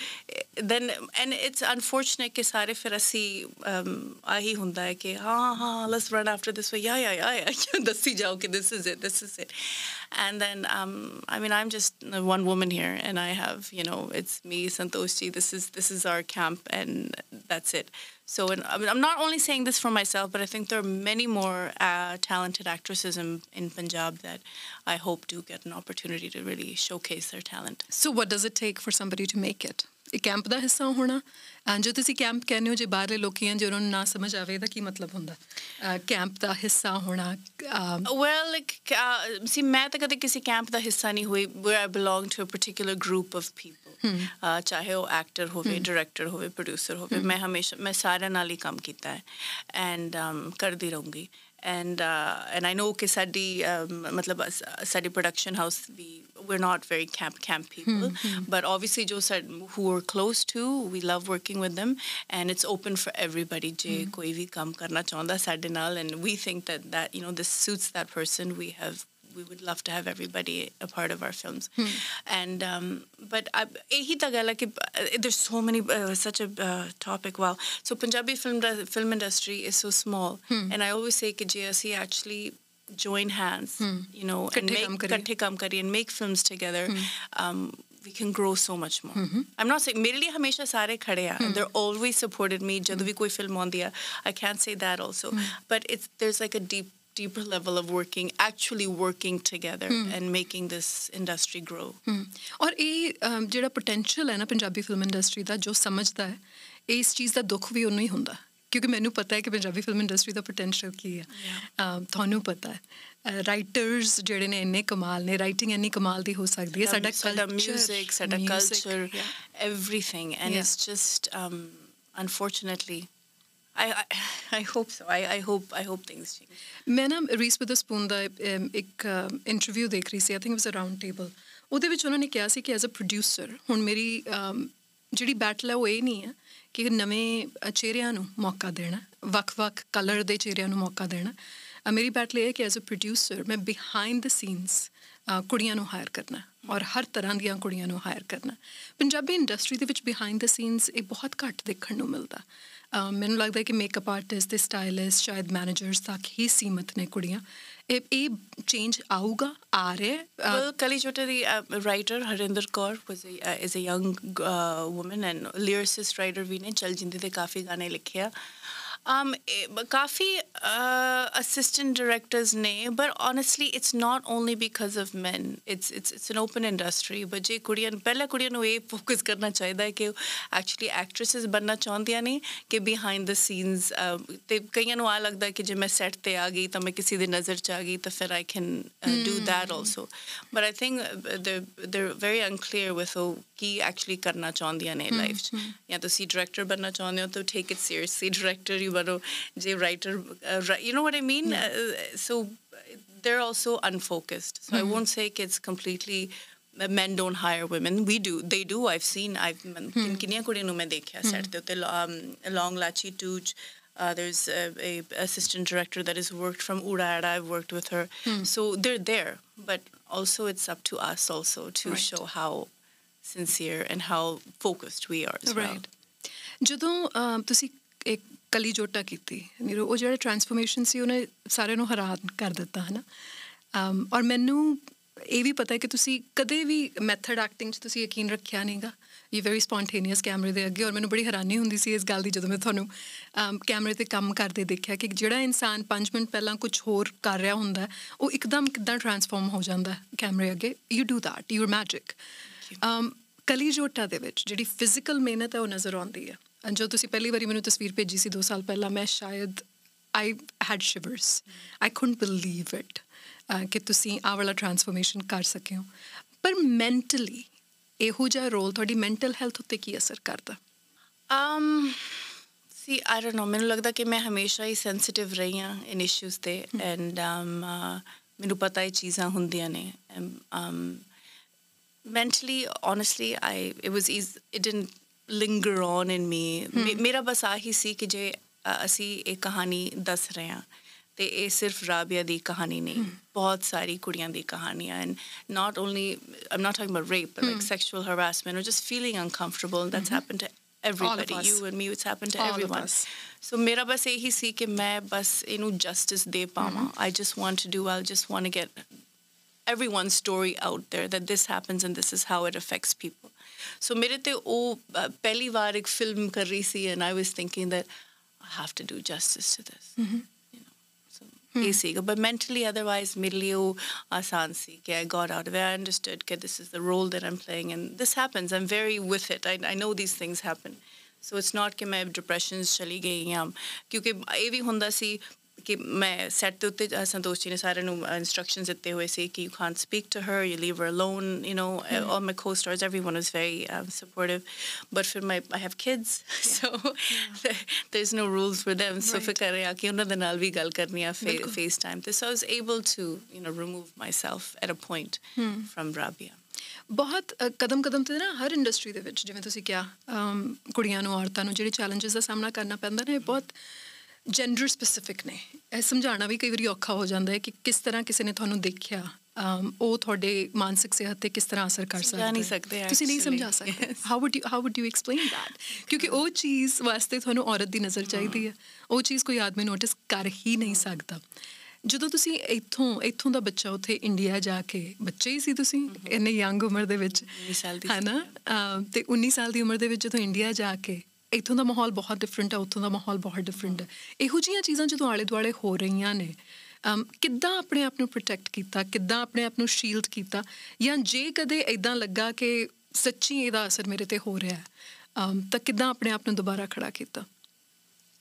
then and it's unfortunate कि सारे फिर ऐसी आही ਹੁੰਦਾ है कि हाँ हाँ let's run after this way yeah yeah yeah yeah दसी जाओ कि this is it this is it and then um, I mean I'm just one woman here and I have you know it's me Santoshi this is this is our camp and that's it so and, I mean, I'm not only saying this for myself but I think there are many more uh, talented actresses in, in Punjab that I hope do get an opportunity to really showcase their talent so what does it take for somebody to make it ਇਹ camp ਦਾ ਹਿੱਸਾ ਹੋਣਾ ਜੋ ਤੁਸੀਂ camp ਕਹਿੰਦੇ ਹੋ ਜੇ ਬਾਹਰਲੇ ਲੋਕੀ ਹਨ ਜੇ ਉਹਨਾਂ ਨੂੰ ਨਾ ਸਮਝ ਆਵੇ ਇਹਦਾ ਕੀ ਮਤਲਬ ਹੁੰਦਾ ਕੈਂਪ ਦਾ ਹਿੱਸਾ ਹੋਣਾ ਵੈਲ ਲਾਈਕ ਸੀ ਮੈਂ ਤਾਂ ਕਦੇ ਕਿਸੇ ਕੈਂਪ ਦਾ ਹਿੱਸਾ ਨਹੀਂ ਹੋਈ where I belong to a particular group of people ਚਾਹੇ ਉਹ ਐਕਟਰ ਹੋਵੇ ਡਾਇਰੈਕਟਰ ਹੋਵੇ ਪ੍ਰੋਡਿਊਸਰ ਹੋਵੇ ਮੈਂ ਹਮੇਸ਼ਾ ਮੈਂ ਸਾਰਿਆਂ ਨਾਲ ਹੀ ਕੰਮ ਕੀਤਾ ਹੈ ਐਂਡ ਕਰਦੀ ਰਹੂੰਗੀ and uh, and I know Kisadi um, matlab Sadi production house the we're not very camp camp people. Hmm, hmm. But obviously jo sad, who are close to we love working with them. And it's open for everybody je mm-hmm. koi bhi kaam karna chahunda and we think that that you know this suits that person. We have we would love to have everybody a part of our films. Hmm. And um, but there's so many uh, such a uh, topic. Wow. So Punjabi film film industry is so small, hmm. and I always say that JSC actually join hands, hmm. you know, and make kam and make films together. Hmm. Um, we can grow so much more. Mm-hmm. I'm not saying मेरे लिए हमेशा सारे खड़े हैं. Mm. They're always supported me. जब भी कोई film आती है, I can't say that also. Mm. But it's there's like a deep deeper level of working actually working together hmm. and making this industry grow ਔਰ ਇਹ ਜਿਹੜਾ potential ਹੈ ਨਾ ਪੰਜਾਬੀ ਫਿਲਮ ਇੰਡਸਟਰੀ ਦਾ ਜੋ ਸਮਝਦਾ ਹੈ ਇਸ ਚੀਜ਼ ਦਾ ਦੁੱਖ ਵੀ ਉਹਨੂੰ ਹੀ ਹੁੰਦਾ ਕਿਉਂਕਿ ਮੈਨੂੰ ਪਤਾ ਹੈ ਕਿ ਪੰਜਾਬੀ ਫਿਲਮ ਇੰਡਸਟਰੀ ਦਾ ਪੋਟੈਂਸ਼ੀਅਲ ਕੀ ਹੈ ਤੁਹਾਨੂੰ ਪਤਾ ਹੈ ਰਾਈਟਰਸ ਜਿਹੜੇ ਨੇ ਇੰਨੇ ਕਮਾਲ ਨੇ ਰਾਈਟਿੰਗ ਇੰਨੀ ਕਮਾਲ ਦੀ ਹੋ ਸਕਦੀ ਹੈ ਸਾਡਾ ਕਲਚਰ ਮਿਊਜ਼ਿਕ ਸਾਡਾ culture everything and it's just unfortunately I, I, I hope so. I, I hope I hope things change. ਮੈਂ ਨਾ ਰੀਸ ਵਿਦ ਸਪੂਨ ਦਾ um, ਇੱਕ um, ਇੰਟਰਵਿਊ ਦੇਖ ਰਹੀ ਸੀ I think it was a round table ਉਹਦੇ ਵਿੱਚ ਉਹਨਾਂ ਨੇ ਕਿਹਾ ਸੀ ਕਿ ਐਜ਼ ਅ ਪ੍ਰੋਡਿਊਸਰ ਹੁਣ ਮੇਰੀ um, ਜਿਹੜੀ ਬੈਟਲ ਹੈ ਉਹ ਇਹ ਨਹੀਂ ਹੈ ਕਿ ਨਵੇਂ ਚਿਹਰਿਆਂ ਨੂੰ ਮੌਕਾ ਦੇਣਾ ਵੱਖ-ਵੱਖ ਕਲਰ ਦੇ ਚਿਹਰਿਆਂ ਨੂੰ ਮੌਕਾ ਦੇਣਾ ਮੇਰੀ ਬੈਟਲ ਇਹ ਹੈ ਕਿ ਐਜ਼ ਅ ਪ੍ਰੋਡਿਊਸਰ ਮੈਂ ਬਿਹਾਈਂਡ ਦ ਸੀਨਸ ਕੁੜੀਆਂ ਨੂੰ ਹਾਇਰ ਕਰਨਾ ਔਰ ਹਰ ਤਰ੍ਹਾਂ ਦੀਆਂ ਕੁੜੀਆਂ ਨੂੰ ਹਾਇਰ ਕਰਨਾ ਪੰਜਾਬੀ ਇੰਡਸਟਰੀ ਦੇ ਵਿੱਚ ਬਿਹਾਈਂਡ ਦ ਸੀਨਸ ਇਹ ਬਹੁਤ ਘੱਟ ਦੇਖਣ ਨੂੰ ਮਿਲਦਾ ਮੈਨੂੰ ਲੱਗਦਾ ਹੈ ਕਿ ਮੇਕਅਪ ਆਰਟਿਸਟ ਤੇ ਸਟਾਈਲਿਸਟ ਸ਼ਾਇਦ ਮੈਨੇਜਰਸ ਤੱਕ ਹੀ ਸੀਮਤ ਨੇ ਕੁੜੀਆਂ। ਇਹ ਇਹ ਚੇਂਜ ਆਊਗਾ ਆ ਰਿਹਾ well Kali Jotta the writer Harinder Kaur was is a young woman and lyricist writer ਵੀ ਨੇ ਚਲ ਜਿੰਦੇ ਤੇ ਕਾਫੀ ਗਾਣੇ ਲਿਖਿਆ um, काफ़ी uh, assistant directors ne but honestly it's not only because of men it's it's it's an open industry but ਜੇ ਕੁੜੀਆਂ ਪਹਿਲਾਂ ਕੁੜੀਆਂ ਨੂੰ ਇਹ ਫੋਕਸ ਕਰਨਾ ਚਾਹੀਦਾ ਹੈ ਕਿ ਐਕਚੁਅਲੀ ਐਕਟ੍ਰੈਸਸ ਬਣਨਾ ਚਾਹੁੰਦੀਆਂ ਨੇ ਕਿ ਬਿਹਾਈਂਡ ਦ ਸੀਨਸ ਤੇ ਕਈਆਂ ਨੂੰ ਆ ਲੱਗਦਾ ਕਿ ਜੇ ਮੈਂ ਸੈੱਟ ਤੇ ਆ ਗਈ ਤਾਂ ਮੈਂ ਕਿਸੇ ਦੀ ਨਜ਼ਰ ਚ ਆ ਗਈ ਤਾਂ ਫਿਰ I can do that also but I think they they very unclear with Ki actually ਕਰਨਾ ਚਾਹੁੰਦੀਆਂ ਨੇ ਲਾਈਫ ਚ ਜਾਂ ਤੁਸੀਂ ਡਾਇਰੈਕਟਰ ਬਣਨਾ ਚਾਹੁੰਦੇ ਹੋ ਤਾਂ take it seriously director you bano j writer uh, you know what i mean yeah. uh, so they're also unfocused so mm-hmm. i won't say kids completely men don't hire women we do they do i've seen i've ਕਿੰਨੀਆਂ ਕੁੜੀਆਂ ਨੂੰ ਮੈਂ ਦੇਖਿਆ set ਦੇ ਉੱਤੇ long lachi tuj uh, there's a, a, assistant director that has worked from Urada. I've worked with her, mm. so they're there. But also, it's up to us also to right. show how sincere and how focused we are as right. well. ਜਦੋਂ ਤੁਸੀਂ ਇੱਕ ਕਲੀ ਜੋਟਾ ਕੀਤੀ। Neuro ਉਹ ਜਿਹੜਾ transformation ਸੀ ਉਹਨੇ ਸਾਰਿਆਂ ਨੂੰ ਹੈਰਾਨ ਕਰ ਦਿੱਤਾ ਹਨਾ? ਔਰ ਮੈਨੂੰ ਇਹ ਵੀ ਪਤਾ ਹੈ ਕਿ ਤੁਸੀਂ ਕਦੇ ਵੀ ਮੈਥਡ ਐਕਟਿੰਗ 'ਚ ਤੁਸੀਂ ਯਕੀਨ ਰੱਖਿਆ ਨਹੀਂਗਾ ਇਹ ਵੈਰੀ ਸਪੌਂਟੇਨੀਅਸ ਕੈਮਰੇ ਦੇ ਅੱਗੇ ਔਰ ਮੈਨੂੰ ਬੜੀ ਹੈਰਾਨੀ ਹੁੰਦੀ ਸੀ ਇਸ ਗੱਲ ਦੀ ਜਦੋਂ ਮੈਂ ਤੁਹਾਨੂੰ ਕੈਮਰੇ ਤੇ ਕੰਮ ਕਰਦੇ ਦੇਖਿਆ ਕਿ ਜਿਹੜਾ ਇਨਸਾਨ 5 ਮਿੰਟ ਪਹਿਲਾਂ ਕੁਝ ਹੋਰ ਕਰ ਰਿਹਾ ਹੁੰਦਾ ਉਹ ਇੱਕਦਮ ਕਿਦਾਂ ਟਰਾਂਸਫਾਰਮ ਹੋ ਜਾਂਦਾ ਕੈਮਰੇ ਅੱਗੇ। You do that you are magic Kali Jotta ਦੇ ਵਿੱਚ ਜਿਹੜੀ ਫਿਜ਼ੀਕਲ ਮਿਹਨਤ ਹੈ ਉਹ ਨਜ਼ਰ ਆਉਂਦੀ ਹੈ। ਜੋ ਤੁਸੀਂ ਪਹਿਲੀ ਵਾਰੀ ਮੈਨੂੰ ਤਸਵੀਰ ਭੇਜੀ ਸੀ 2 ਸਾਲ ਪਹਿਲਾਂ ਮੈਂ ਸ਼ਾਇਦ I had shivers I couldn't believe it ਕਿ ਤੁਸੀਂ ਆ ਵਾਲਾ ਟਰਾਂਸਫਰਮੇਸ਼ਨ ਕਰ ਸਕੇ ਹੋ। ਪਰ ਮੈਂਟਲੀ ਇਹੋ ਜਿਹਾ ਰੋਲ ਤੁਹਾਡੀ ਮੈਂਟਲ ਹੈਲਥ ਉੱਤੇ ਕੀ ਅਸਰ ਕਰਦਾ? Um ਸੀ ਆਈ ਡੋਨਟ ਨੋ ਮੈਨੂੰ ਲੱਗਦਾ ਕਿ ਮੈਂ ਹਮੇਸ਼ਾ ਹੀ ਸੈਂਸਿਟਿਵ ਰਹੀ ਹਾਂ ਇਨ ਇਸ਼ੂਸ ਤੇ। ਐਂਡ um ਮੈਨੂੰ ਪਤਾ ਇਹ ਚੀਜ਼ਾਂ ਹੁੰਦੀਆਂ ਨੇ। Um mentally honestly i it was easy it didn't linger on in me ਮੇਰਾ ਬਸ ਆਹੀ ਸੀ ਕਿ ਜੇ ਅਸੀਂ ਇਹ ਕਹਾਣੀ ਦੱਸ ਰਹੇ ਹਾਂ ਤੇ ਇਹ ਸਿਰਫ ਰਾਬੀਆ ਦੀ ਕਹਾਣੀ ਨਹੀਂ ਬਹੁਤ ਸਾਰੀ ਕੁੜੀਆਂ ਦੀ ਕਹਾਣੀਆਂ and not only I'm not talking about rape but like sexual harassment or just feeling uncomfortable that's happened to everybody you and me it's happened to All everyone so ਮੇਰਾ ਬਸ ਇਹੀ ਸੀ ਕਿ ਮੈਂ ਬਸ ਇਹਨੂੰ ਜਸਟਿਸ ਦੇ ਪਾਵਾਂ I just want to do I just want to get everyone's story out there that this happens and this is how it affects people so ਮੇਰੇ ਤੇ ਉਹ ਪਹਿਲੀ ਵਾਰ ਇੱਕ ਫਿਲਮ ਕਰ ਰਹੀ ਸੀ and I was thinking that I have to do justice to this mm-hmm. you know so ਇਹ ਸੀਗਾ but mentally otherwise ਮੇਰੇ ਲਈ ਉਹ ਆਸਾਨ ਸੀ ਕਿ I got out of it I understood that this is the role that I'm playing and this happens I'm very with it I, I know these things happen so it's not ਕਿ ਮੈਂ depression ਚਲੀ ਗਈ ਹਾਂ ਕਿਉਂਕਿ ਇਹ ਵੀ ਹੁੰਦਾ ਸੀ ਕਿ ਮੈਂ ਸੈੱਟ ਦੇ ਉੱਤੇ ਸੰਤੋਸ਼ ਜੀ ਨੇ ਸਾਰਿਆਂ ਨੂੰ ਇਨਸਟਰਕਸ਼ਨਸ ਦਿੱਤੇ ਹੋਏ ਸੀ ਕਿ you can't speak to her you leave her alone you know all my co-stars everyone is very supportive but ਫਿਰ my I have kids so there is no rules for them so ਫਿਰ ਕਰ ਰਿਹਾ ਕਿ ਉਹਨਾਂ ਦੇ ਨਾਲ ਵੀ ਗੱਲ ਕਰਨੀ ਆ ਫੇਸ ਟਾਈਮ ਤੇ so I was able to you know remove myself at a point from Rabia ਬਹੁਤ ਕਦਮ ਕਦਮ ਤੇ ਨਾ ਹਰ ਇੰਡਸਟਰੀ ਦੇ ਵਿੱਚ ਜਿਵੇਂ ਤੁਸੀਂ ਕਿਹਾ ਕੁੜੀਆਂ ਨੂੰ ਔਰਤਾਂ ਨੂੰ ਜਿਹੜੇ ਚੈਲੰਜਸ ਦਾ ਸਾਹਮਣਾ ਕਰਨਾ ਪੈਂਦਾ ਨੇ ਬਹੁਤ ਜੈਂਡਰ ਸਪੈਸਿਫਿਕ ਨੇ। ਇਹ ਸਮਝਾਉਣਾ ਵੀ ਕਈ ਵਾਰੀ ਔਖਾ ਹੋ ਜਾਂਦਾ ਹੈ ਕਿ ਕਿਸ ਤਰ੍ਹਾਂ ਕਿਸੇ ਨੇ ਤੁਹਾਨੂੰ ਦੇਖਿਆ ਉਹ ਤੁਹਾਡੇ ਮਾਨਸਿਕ ਸਿਹਤ ਤੇ ਕਿਸ ਤਰ੍ਹਾਂ ਅਸਰ ਕਰ ਸਕਦਾ ਹੈ। ਨਹੀਂ ਸਕਦੇ ਤੁਸੀਂ ਨਹੀਂ ਸਮਝਾ ਸਕਦੇ। How would you how would you explain that ਕਿਉਂਕਿ ਉਹ ਚੀਜ਼ ਵਾਸਤੇ ਤੁਹਾਨੂੰ ਔਰਤ ਦੀ ਨਜ਼ਰ ਚਾਹੀਦੀ ਹੈ। ਉਹ ਚੀਜ਼ ਕੋਈ ਆਦਮੀ ਨੋਟਿਸ ਕਰ ਹੀ ਨਹੀਂ ਸਕਦਾ। ਜਦੋਂ ਤੁਸੀਂ ਇੱਥੋਂ ਇੱਥੋਂ ਦਾ ਬੱਚਾ ਉੱਥੇ ਇੰਡੀਆ ਜਾ ਕੇ ਬੱਚੇ ਹੀ ਸੀ ਤੁਸੀਂ ਇੰਨੇ ਯੰਗ ਉਮਰ ਦੇ ਵਿੱਚ 19 ਸਾਲ ਦੀ ਹੈ। ਨਾ ਤੇ 19 ਸਾਲ ਦੀ ਉਮਰ ਦੇ ਵਿੱਚ ਜਦੋਂ ਇੰਡੀਆ ਜਾ ਕੇ ਇੱਥੋਂ ਦਾ ਮਾਹੌਲ ਬਹੁਤ ਡਿਫਰੈਂਟ ਹੈ ਉੱਥੋਂ ਦਾ ਮਾਹੌਲ ਬਹੁਤ ਡਿਫਰੈਂਟ ਹੈ ਇਹੋ ਜੀਆਂ ਚੀਜ਼ਾਂ ਜਦੋਂ ਆਲੇ ਦੁਆਲੇ ਹੋ ਰਹੀਆਂ ਨੇ ਕਿੱਦਾਂ ਆਪਣੇ ਆਪ ਨੂੰ ਪ੍ਰੋਟੈਕਟ ਕੀਤਾ, ਕਿੱਦਾਂ ਆਪਣੇ ਆਪ ਨੂੰ ਸ਼ੀਲਡ ਕੀਤਾ, ਜਾਂ ਜੇ ਕਦੇ ਇਦਾਂ ਲੱਗਾ ਕਿ ਸੱਚੀ ਇਹਦਾ ਅਸਰ ਮੇਰੇ ਤੇ ਹੋ ਰਿਹਾ ਹੈ ਤਾਂ ਕਿੱਦਾਂ ਆਪਣੇ ਆਪ ਨੂੰ ਦੁਬਾਰਾ ਖੜਾ ਕੀਤਾ?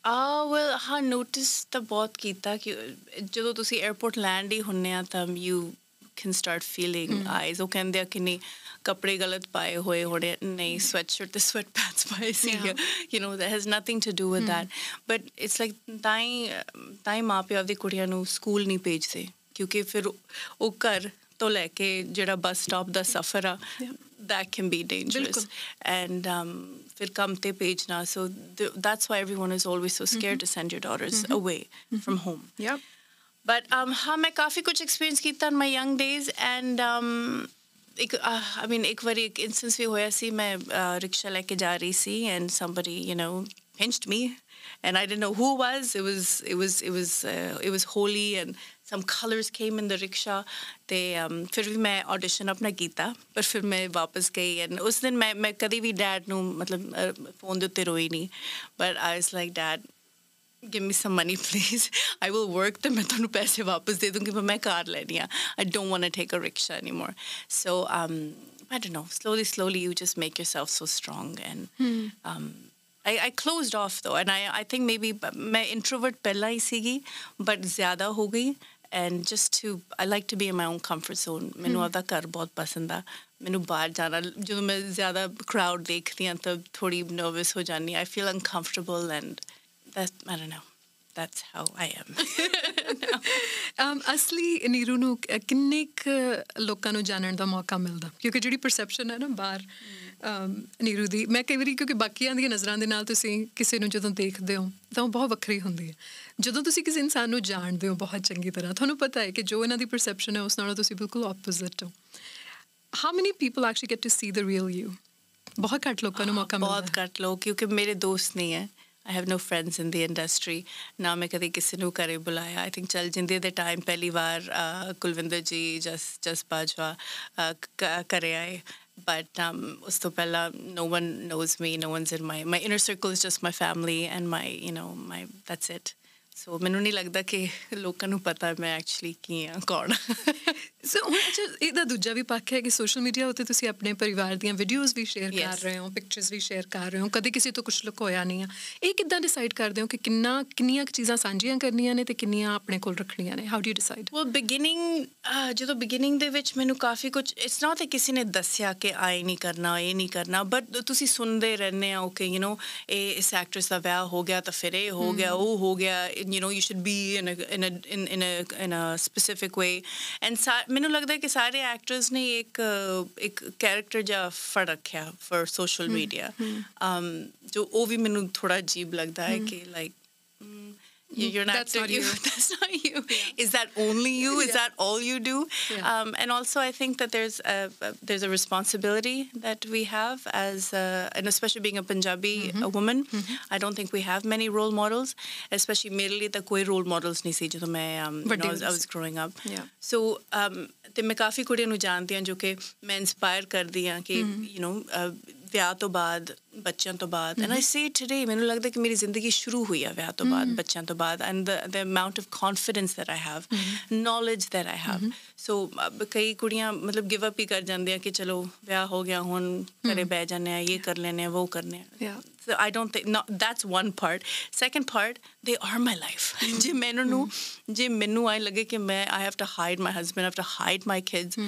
ਆ ਵੈਲ ਹਾਂ ਨੋਟਿਸ ਤਾਂ ਬਹੁਤ ਕੀਤਾ ਕਿ ਜਦੋਂ ਤੁਸੀਂ 에어ਪੋਰਟ ਲੈਂਡ ਹੀ ਹੁੰਨੇ ਆ, ਤਾਂ you can start feeling mm. eyes ਉਹ ਕਹਿੰਦੇ ਆ ਕਿ ਨਹੀਂ ਕੱਪੜੇ ਗਲਤ ਪਾਏ ਹੋਏ ਹੋੜੇ ਨਹੀਂ ਸਵੈਟਸ਼ਰਟ ਤੇ ਸਵੈਟ ਪੈਂਟਸ ਪਾਏ ਸੀ you know that has nothing to do with mm. that but it's like ਤਾਈ ਤਾਈ ਮਾਪੇ ਆਪਦੀ ਕੁੜੀਆਂ ਨੂੰ ਸਕੂਲ ਨਹੀਂ ਭੇਜਦੇ ਕਿਉਂਕਿ ਫਿਰ ਉਹ ਘਰ ਤੋਂ ਲੈ ਕੇ ਜਿਹੜਾ ਬੱਸ ਸਟਾਪ ਦਾ ਸਫ਼ਰ ਆ Yeah. that can be dangerous ਬਿਲਕੁਲ। and um, ਫਿਰ ਕੰਮ ਤੇ ਭੇਜਣਾ so th- that's why everyone is always so scared to send your daughters away from home ਯਪ but um, ਹਾਂ ਮੈਂ ਕਾਫੀ ਕੁਝ ਐਕਸਪੀਰੀਅੰਸ ਕੀਤਾ in my young days and um, ਇੱਕ ਆਈ ਮੀਨ ਇੱਕ ਵਾਰੀ ਇੱਕ ਇਨਸਟੈਂਸ ਵੀ ਹੋਇਆ ਸੀ ਮੈਂ ਰਿਕਸ਼ਾ ਲੈ ਕੇ ਜਾ ਰਹੀ ਸੀ and somebody you know pinched me and I didn't know who it was it was it was it was uh, it was holy and some colors came in the rickshaw ਤੇ um, ਫਿਰ ਵੀ ਮੈਂ audition ਆਪਣਾ ਕੀਤਾ ਪਰ ਫਿਰ ਮੈਂ ਵਾਪਸ ਗਈ and ਉਸ ਦਿਨ ਮੈਂ ਮੈਂ ਕਦੀ ਵੀ ਡੈਡ ਨੂੰ ਮਤਲਬ ਫੋਨ ਦੇ ਉੱਤੇ ਰੋਈ ਨਹੀਂ but I was like dad give me some money please i will work ਤੇ ਮੈਂ ਤੁਹਾਨੂੰ ਪੈਸੇ ਵਾਪਸ ਦੇ ਦੂੰਗੀ ਪਰ ਮੈਂ ਕਾਰ ਲੈਣੀ ਆ i don't want to take a rickshaw anymore so um i don't know slowly slowly you just make yourself so strong and um I, I closed off though and I I think maybe ਮੈਂ introvert ਪਹਿਲਾਂ ਹੀ ਸੀਗੀ but ਜ਼ਿਆਦਾ ਹੋ ਗਈ and just to I like to be in my own comfort zone ਮੈਨੂੰ ਆਪਦਾ ਘਰ ਬਹੁਤ ਪਸੰਦ ਆ ਮੈਨੂੰ ਬਾਹਰ ਜਾਣਾ ਜਦੋਂ ਮੈਂ ਜ਼ਿਆਦਾ crowd ਦੇਖਦੀ ਹਾਂ ਤਾਂ ਥੋੜੀ nervous ਹੋ ਜਾਂਦੀ I feel uncomfortable and That I don't know. That's how I am. um ਅਸਲੀ ਨੀਰੂ ਨੂੰ ਕਿੰਨੇ ਲੋਕਾਂ ਨੂੰ ਜਾਣਨ ਦਾ ਮੌਕਾ ਮਿਲਦਾ ਕਿਉਂਕਿ ਜਿਹੜੀ ਪਰਸੈਪਸ਼ਨ ਹੈ ਨਾ ਬਾਹਰ um, ਨੀਰੂ ਦੀ ਮੈਂ ਕਈ ਵਾਰੀ ਕਿਉਂਕਿ ਬਾਕੀਆਂ ਦੀਆਂ ਨਜ਼ਰਾਂ ਦੇ ਨਾਲ ਤੁਸੀਂ ਕਿਸੇ ਨੂੰ ਜਦੋਂ ਦੇਖਦੇ ਹੋ ਤਾਂ ਉਹ ਬਹੁਤ ਵੱਖਰੀ ਹੁੰਦੀ ਹੈ ਜਦੋਂ ਤੁਸੀਂ ਕਿਸੇ ਇਨਸਾਨ ਨੂੰ ਜਾਣਦੇ ਹੋ ਬਹੁਤ ਚੰਗੀ ਤਰ੍ਹਾਂ ਤੁਹਾਨੂੰ ਪਤਾ ਹੈ ਕਿ ਜੋ ਇਹਨਾਂ ਦੀ ਪਰਸੈਪਸ਼ਨ ਹੈ ਉਸ ਨਾਲੋਂ ਤੁਸੀਂ ਬਿਲਕੁਲ ਆਪੋਜ਼ਿਟ ਹੋ how many people actually get to see the real you ਬਹੁਤ ਘੱਟ ਲੋਕਾਂ ਨੂੰ ਮੌਕਾ ਮਿਲਦਾ ਬਹੁਤ ਘੱਟ ਲੋਕ ਕਿਉਂਕਿ ਮੇਰੇ ਦੋਸਤ ਨਹੀਂ ਹੈ I have no friends in the industry. Now I'm going to call I think chal jindi the time pehli var Kulvinder ji just just bajwa kare but um no one knows me no one's in my my inner circle is just my family and my you know my that's it. So ਮੈਨੂੰ ਨਹੀਂ ਲੱਗਦਾ ਕਿ ਲੋਕਾਂ ਨੂੰ ਪਤਾ ਮੈਂ actually ਕੀ ਹਾਂ ਕੌਣ ਸੋ ਹੁਣ ਅੱਛਾ ਇਹਦਾ ਦੂਜਾ ਵੀ ਪੱਖ ਹੈ ਕਿ ਸੋਸ਼ਲ ਮੀਡੀਆ ਉੱਤੇ ਤੁਸੀਂ ਆਪਣੇ ਪਰਿਵਾਰ ਦੀਆਂ ਵੀਡੀਓਜ਼ ਵੀ ਸ਼ੇਅਰ ਕਰ. ਰਹੇ ਹੋ ਪਿਕਚਰਸ ਵੀ ਸ਼ੇਅਰ ਕਰ ਰਹੇ ਹੋ। ਕਦੇ ਕਿਸੇ ਤੋਂ ਕੁਝ ਲੁਕੋਇਆ ਨਹੀਂ ਆ। ਇਹ ਕਿੱਦਾਂ ਡਿਸਾਈਡ ਕਰਦੇ ਹੋ ਕਿ ਕਿੰਨਾ ਕਿੰਨੀਆਂ ਕੁ ਚੀਜ਼ਾਂ ਸਾਂਝੀਆਂ ਕਰਨੀਆਂ ਨੇ ਤੇ ਕਿੰਨੀਆਂ ਆਪਣੇ ਕੋਲ ਰੱਖਣੀਆਂ ਨੇ? How do you decide beginning uh, ਜਦੋਂ beginning ਦੇ ਵਿੱਚ ਮੈਨੂੰ ਕਾਫੀ ਕੁਝ ਇਟਸ ਨਾਟ ਕਿ ਕਿਸੇ ਨੇ ਦੱਸਿਆ ਕਿ ਆਏ ਨਹੀਂ ਕਰਨਾ ਇਹ ਨਹੀਂ ਕਰਨਾ ਬਟ ਤੁਸੀਂ ਸੁਣਦੇ ਰਹਿੰਦੇ ਆ ਓਕੇ ਯੂ نو ਇਹ ਇਸ ਐਕਟਰਸ ਦਾ ਵਿਆਹ ਹੋ ਗਿਆ ਤਾਂ ਫਿਰ ਇਹ ਹੋ ਗਿਆ ਉਹ ਹੋ ਗਿਆ you know you should be in a in a in, a in a specific way. And sa- mainu lagda hai ki sare actors ne ek uh, character ja fad rakhya for social hmm. media. Hmm. um jo oh vi mainu thoda ajeeb hmm. like Mm, you're not that's not you. that's not you. Yeah. Is that only you? Is yeah. that all you do? Yeah. Um, and also, I think that there's a, a, there's a responsibility that we have as a, and especially being a Punjabi mm-hmm. a woman. Mm-hmm. I don't think we have many role models, especially merely the koi role models. Nisi, um, I was growing up. Yeah. So. Um, ਤੇ ਮੈਂ ਕਾਫੀ ਕੁੜੀਆਂ ਨੂੰ ਜਾਣਦੀ ਹਾਂ ਜੋ ਕਿ ਮੈਂ inspire ਕਰਦੀ ਹਾਂ ਕਿ ਯੂ نو ਵਿਆਹ ਤੋਂ ਬਾਅਦ ਬੱਚਿਆਂ ਤੋਂ ਬਾਅਦ ਐਂਡ ਆਈ ਸੇ ਟੁਡੇ ਮੈਨੂੰ ਲੱਗਦਾ ਕਿ ਮੇਰੀ ਜ਼ਿੰਦਗੀ ਸ਼ੁਰੂ ਹੋਈ ਆ ਵਿਆਹ ਤੋਂ ਬਾਅਦ ਬੱਚਿਆਂ ਤੋਂ ਬਾਅਦ and the amount of confidence that I have knowledge that I have so ਕਈ ਕੁੜੀਆਂ ਮਤਲਬ ਗਿਵ ਅਪ ਹੀ ਕਰ ਜਾਂਦੀਆਂ ਕਿ ਚਲੋ ਵਿਆਹ ਹੋ ਗਿਆ ਹੁਣ ਘਰੇ ਬਹਿ ਜਾਂਦੇ ਆ ਇਹ ਕਰ ਲੈਣੇ ਆ ਉਹ ਕਰਨੇ ਆ। Yeah. So I don't think no, that's one part. Second part, they are my life. ਜੇ ਮੈਨੂੰ ਨੂੰ ਜੇ ਮੈਨੂੰ ਆਏ ਲੱਗੇ ਕਿ ਮੈਂ I have to hide my husband, I have to hide my kids,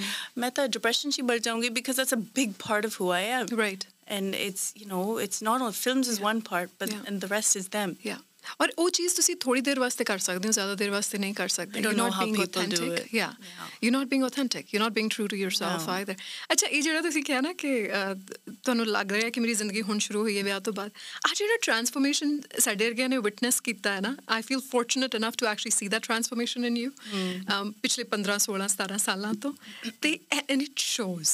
ਮੈਂ ਤਾਂ depression 'ਚ ਹੀ ਮਰ ਜਾਊਂਗੀ because that's a big part of who I am. Right And it's you know it's not all films is one part, but Yeah. and the rest is them. ਯਾ ਔਰ ਉਹ ਚੀਜ਼ ਤੁਸੀਂ ਥੋੜੀ ਦੇਰ ਵਾਸਤੇ ਕਰ ਸਕਦੇ ਹੋ ਜ਼ਿਆਦਾ ਦੇਰ ਵਾਸਤੇ ਨਹੀਂ ਕਰ ਸਕਦੇ authentic. it. Yeah. Yeah. You're not being authentic. You're not being true to yourself No. either. ਅੱਛਾ ਇਹ ਜਿਹੜਾ ਤੁਸੀਂ ਕਿਹਾ ਨਾ ਕਿ ਤੁਹਾਨੂੰ ਲੱਗ ਰਿਹਾ ਕਿ ਮੇਰੀ ਜ਼ਿੰਦਗੀ ਹੁਣ ਸ਼ੁਰੂ ਹੋਈ ਹੈ ਵਿਆਹ ਤੋਂ ਬਾਅਦ ਆ ਜਿਹੜਾ ਟਰਾਂਸਫਰਮੇਸ਼ਨ ਸਾਡੇ ਵਰਗਿਆਂ ਨੇ ਵਿਟਨੈਸ ਕੀਤਾ ਹੈ ਨਾ I feel fortunate enough to actually see that transformation in you um, ਪਿਛਲੇ 15 16 17 ਸਾਲਾਂ ਤੋਂ ਤੇ and it shows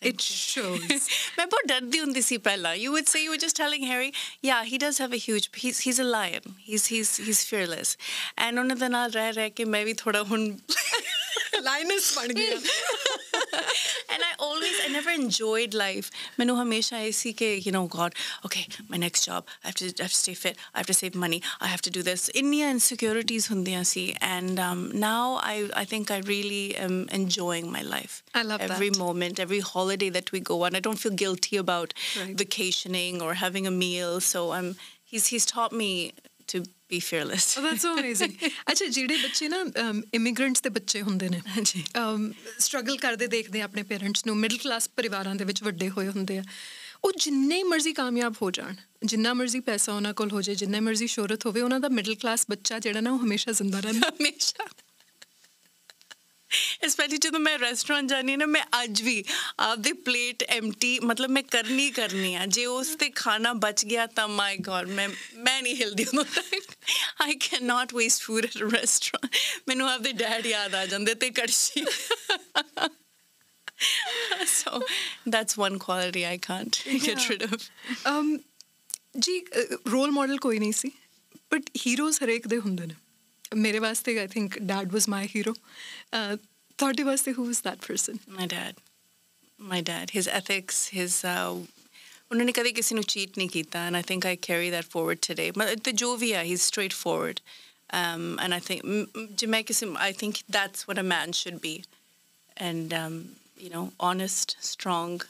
It shows. मैं बहुत डर दी You would say you were just telling Harry, yeah, he does have a huge. He's he's a lion. He's he's he's fearless. And उन्हें तो ना रह रह के मैं भी थोड़ा lioness and I always, I never enjoyed life. मैंने हमेशा ऐसी के you know God, okay, my next job, I have to, I have to stay fit, I have to save money, I have to do this. India insecurities hundiyan si, and um, now I, I think I really am enjoying my life. I love every that. moment, every holiday that we go on. I don't feel guilty about right. vacationing or having a meal. So I'm, he's he's taught me to be fearless. Oh, that's so amazing. ਅੱਛਾ ਜਿਹੜੇ ਬੱਚੇ ਨਾ immigrants ਦੇ ਬੱਚੇ ਹੁੰਦੇ ਨੇ ਹਾਂਜੀ। Struggle ਕਰਦੇ ਦੇਖਦੇ ਆ ਆਪਣੇ ਪੇਰੈਂਟਸ ਨੂੰ ਮਿਡਲ ਕਲਾਸ ਪਰਿਵਾਰਾਂ ਦੇ ਵਿੱਚ ਵੱਡੇ ਹੋਏ ਹੁੰਦੇ ਆ ਉਹ ਜਿੰਨੇ ਮਰਜ਼ੀ ਕਾਮਯਾਬ ਹੋ ਜਾਣ ਜਿੰਨਾ ਮਰਜ਼ੀ ਪੈਸਾ ਉਹਨਾਂ ਕੋਲ ਹੋ ਜਾਏ ਜਿੰਨੇ ਮਰਜ਼ੀ ਸ਼ੋਹਰਤ ਹੋਵੇ ਉਹਨਾਂ ਦਾ ਮਿਡਲ ਕਲਾਸ ਬੱਚਾ ਜਿਹੜਾ ਨਾ ਉਹ ਹਮੇਸ਼ਾ ਜ਼ਿੰਦਾ ਰਹਿੰਦਾ ਹਮੇਸ਼ਾ ਸਪੈਸ਼ਲੀ ਜਦੋਂ ਮੈਂ ਰੈਸਟੋਰੈਂਟ ਜਾਨੀ ਨਾ ਮੈਂ ਅੱਜ ਵੀ ਆਪਦੇ ਪਲੇਟ ਐਮਟੀ ਮਤਲਬ ਮੈਂ ਕਰਨੀ ਕਰਨੀ ਆ। ਜੇ ਉਸ ਤੇ ਖਾਣਾ ਬਚ ਗਿਆ ਤਾਂ ਮਾਈ ਗॉड ਮੈਂ ਮੈਂ ਨਹੀਂ ਹਿਲਦੀ ਉਦੋਂ ਤੱਕ। I can not waste food at a restaurant ਮੈਨੂੰ ਆਪਦੇ ਡੈਡ ਯਾਦ ਆ ਜਾਂਦੇ ਤੇ ਕੜਛੀ। So that's one quality I can't get rid of. um ਜੀ ਰੋਲ ਮਾਡਲ ਕੋਈ ਨਹੀਂ ਸੀ ਬਟ ਹੀਰੋਜ਼ ਹਰੇਕ ਦੇ ਹੁੰਦੇ ਨੇ। मेरे वास्ते I think dad was my hero thought वास्ते who was that person My dad My dad his ethics his उन्होंने कभी किसी ने चीट नहीं किया and I think I carry that forward today मतलब जो भी है ही straightforward um, and I think Jamaican, I think that's what a man should be, and um, you know, honest, strong,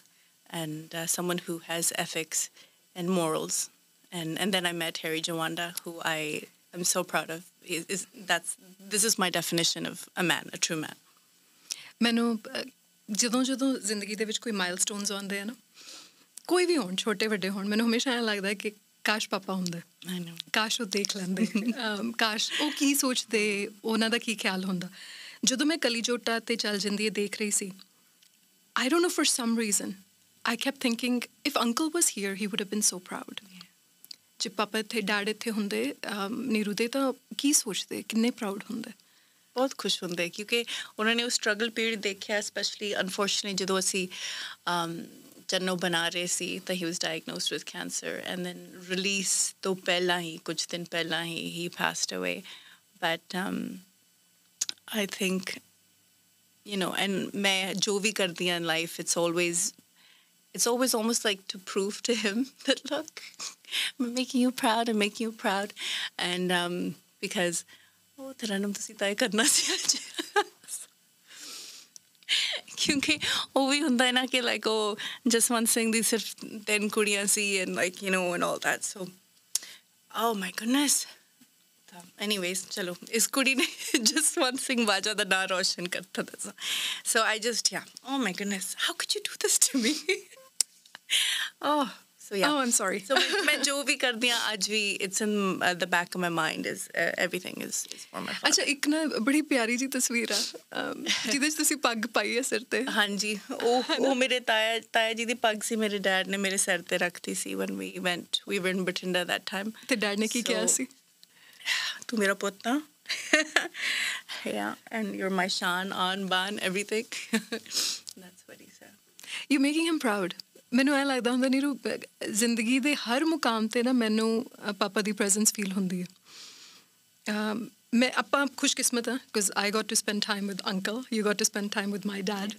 and uh, someone who has ethics and morals. And and then I met Harry Jawanda, who I I'm so proud of. Is, is, that's this is my definition of a man, a true man. ਮੈਨੂੰ ਜਦੋਂ ਜਦੋਂ ਜ਼ਿੰਦਗੀ ਦੇ ਵਿੱਚ ਕੋਈ milestones ਆਉਂਦੇ ਆ ਨਾ ਕੋਈ ਵੀ ਹੋਣ ਛੋਟੇ ਵੱਡੇ ਹੋਣ ਮੈਨੂੰ ਹਮੇਸ਼ਾ ਐ ਲੱਗਦਾ ਕਿ ਕਾਸ਼ ਪਾਪਾ ਹੁੰਦੇ ਆਈ ਨੋ ਕਾਸ਼ ਉਹ ਦੇਖ ਲੈਂਦੇ ਕਾਸ਼ ਉਹ ਕੀ ਸੋਚਦੇ ਉਹਨਾਂ ਦਾ ਕੀ ਖਿਆਲ ਹੁੰਦਾ ਜਦੋਂ ਮੈਂ ਕਲੀਜੋਟਾ ਤੇ ਚੱਲ ਜਾਂਦੀ ਹੈ ਦੇਖ ਰਹੀ ਸੀ I don't know for some reason I kept thinking if uncle was here he would have been so proud ਜੇ ਪਾਪਾ ਇੱਥੇ ਡੈਡ ਇੱਥੇ ਹੁੰਦੇ ਅਮ, ਨੀਰੂ ਦੇ ਤਾਂ ਕੀ ਸੋਚਦੇ? ਕਿੰਨੇ ਪ੍ਰਾਊਡ ਹੁੰਦੇ? ਬਹੁਤ ਖੁਸ਼ ਹੁੰਦੇ ਕਿਉਂਕਿ ਉਹਨਾਂ ਨੇ ਉਹ ਸਟਰਗਲ ਪੀਰੀਅਡ ਦੇਖਿਆ ਸਪੈਸ਼ਲੀ ਅਨਫੋਰਚੂਨਟਲੀ ਜਦੋਂ ਅਸੀਂ um ਚੰਨੋ ਬਣਾ ਰਹੇ ਸੀ ਤਾਂ he was diagnosed with cancer and then release ਤੋਂ ਪਹਿਲਾਂ ਹੀ ਕੁਝ ਦਿਨ ਪਹਿਲਾਂ he he passed away but um I think you know and ਮੈਂ ਜੋ ਵੀ ਕਰਦੀ ਹਾਂ in life it's always it's always almost like to prove to him that look, I'm making you proud, I'm making you proud, and um, because oh, तेरा नाम तो सीता है करना चाहिए क्योंकि वो भी होता है ना कि लाइक ओ जसवंत सिंह दी सिर्फ टेन कुड़ियाँ सी and like you know and all that so oh my anyways chalo. Is kudi ne just one singh baja da na roshan karta tha. So i just yeah. Oh my goodness. How could you do this to me? oh, so yeah. Oh, I'm sorry. so मैं जो भी कर दिया आज भी it's in uh, the back of my mind is uh, everything is is for my father. अच्छा एक ना बड़ी प्यारी जी तस्वीर आ ਜਿਹਦੇ 'ਚ ਤੁਸੀਂ ਪੱਗ ਪਾਈ ਹੈ ਸਿਰ ਤੇ ਹਾਂਜੀ ਉਹ ਉਹ ਮੇਰੇ ਤਾਇਆ ਤਾਇਆ ਜੀ ਦੀ ਪੱਗ ਸੀ ਮੇਰੇ ਡੈਡ ਨੇ ਮੇਰੇ ਸਿਰ ਤੇ ਰੱਖਤੀ ਸੀ when we went we were in Batinda that time. ਤੇ ਡੈਡ ਨੇ ਕੀ ਕਿਹਾ ਸੀ? ਤੂੰ ਮੇਰਾ ਪੁੱਤ ਨਾ yeah, and you're my Shan, An, Ban, everything. That's what he said. You're making him proud. ਮੈਨੂੰ ਐ ਲੱਗਦਾ ਹੁੰਦਾ ਨੀਰੂ ਅਹ, ਜ਼ਿੰਦਗੀ ਦੇ ਹਰ ਮੁਕਾਮ ਤੇ ਨਾ ਮੈਨੂੰ ਅਹ, ਪਾਪਾ ਦੀ ਪ੍ਰੈਜ਼ੈਂਸ ਫੀਲ ਹੁੰਦੀ ਹੈ। ਅਮ, ਮੈਂ ਆਪਾਂ ਖੁਸ਼ਕਿਸਮਤ ਹਾਂ because I got to spend time with uncle you got to spend time with my dad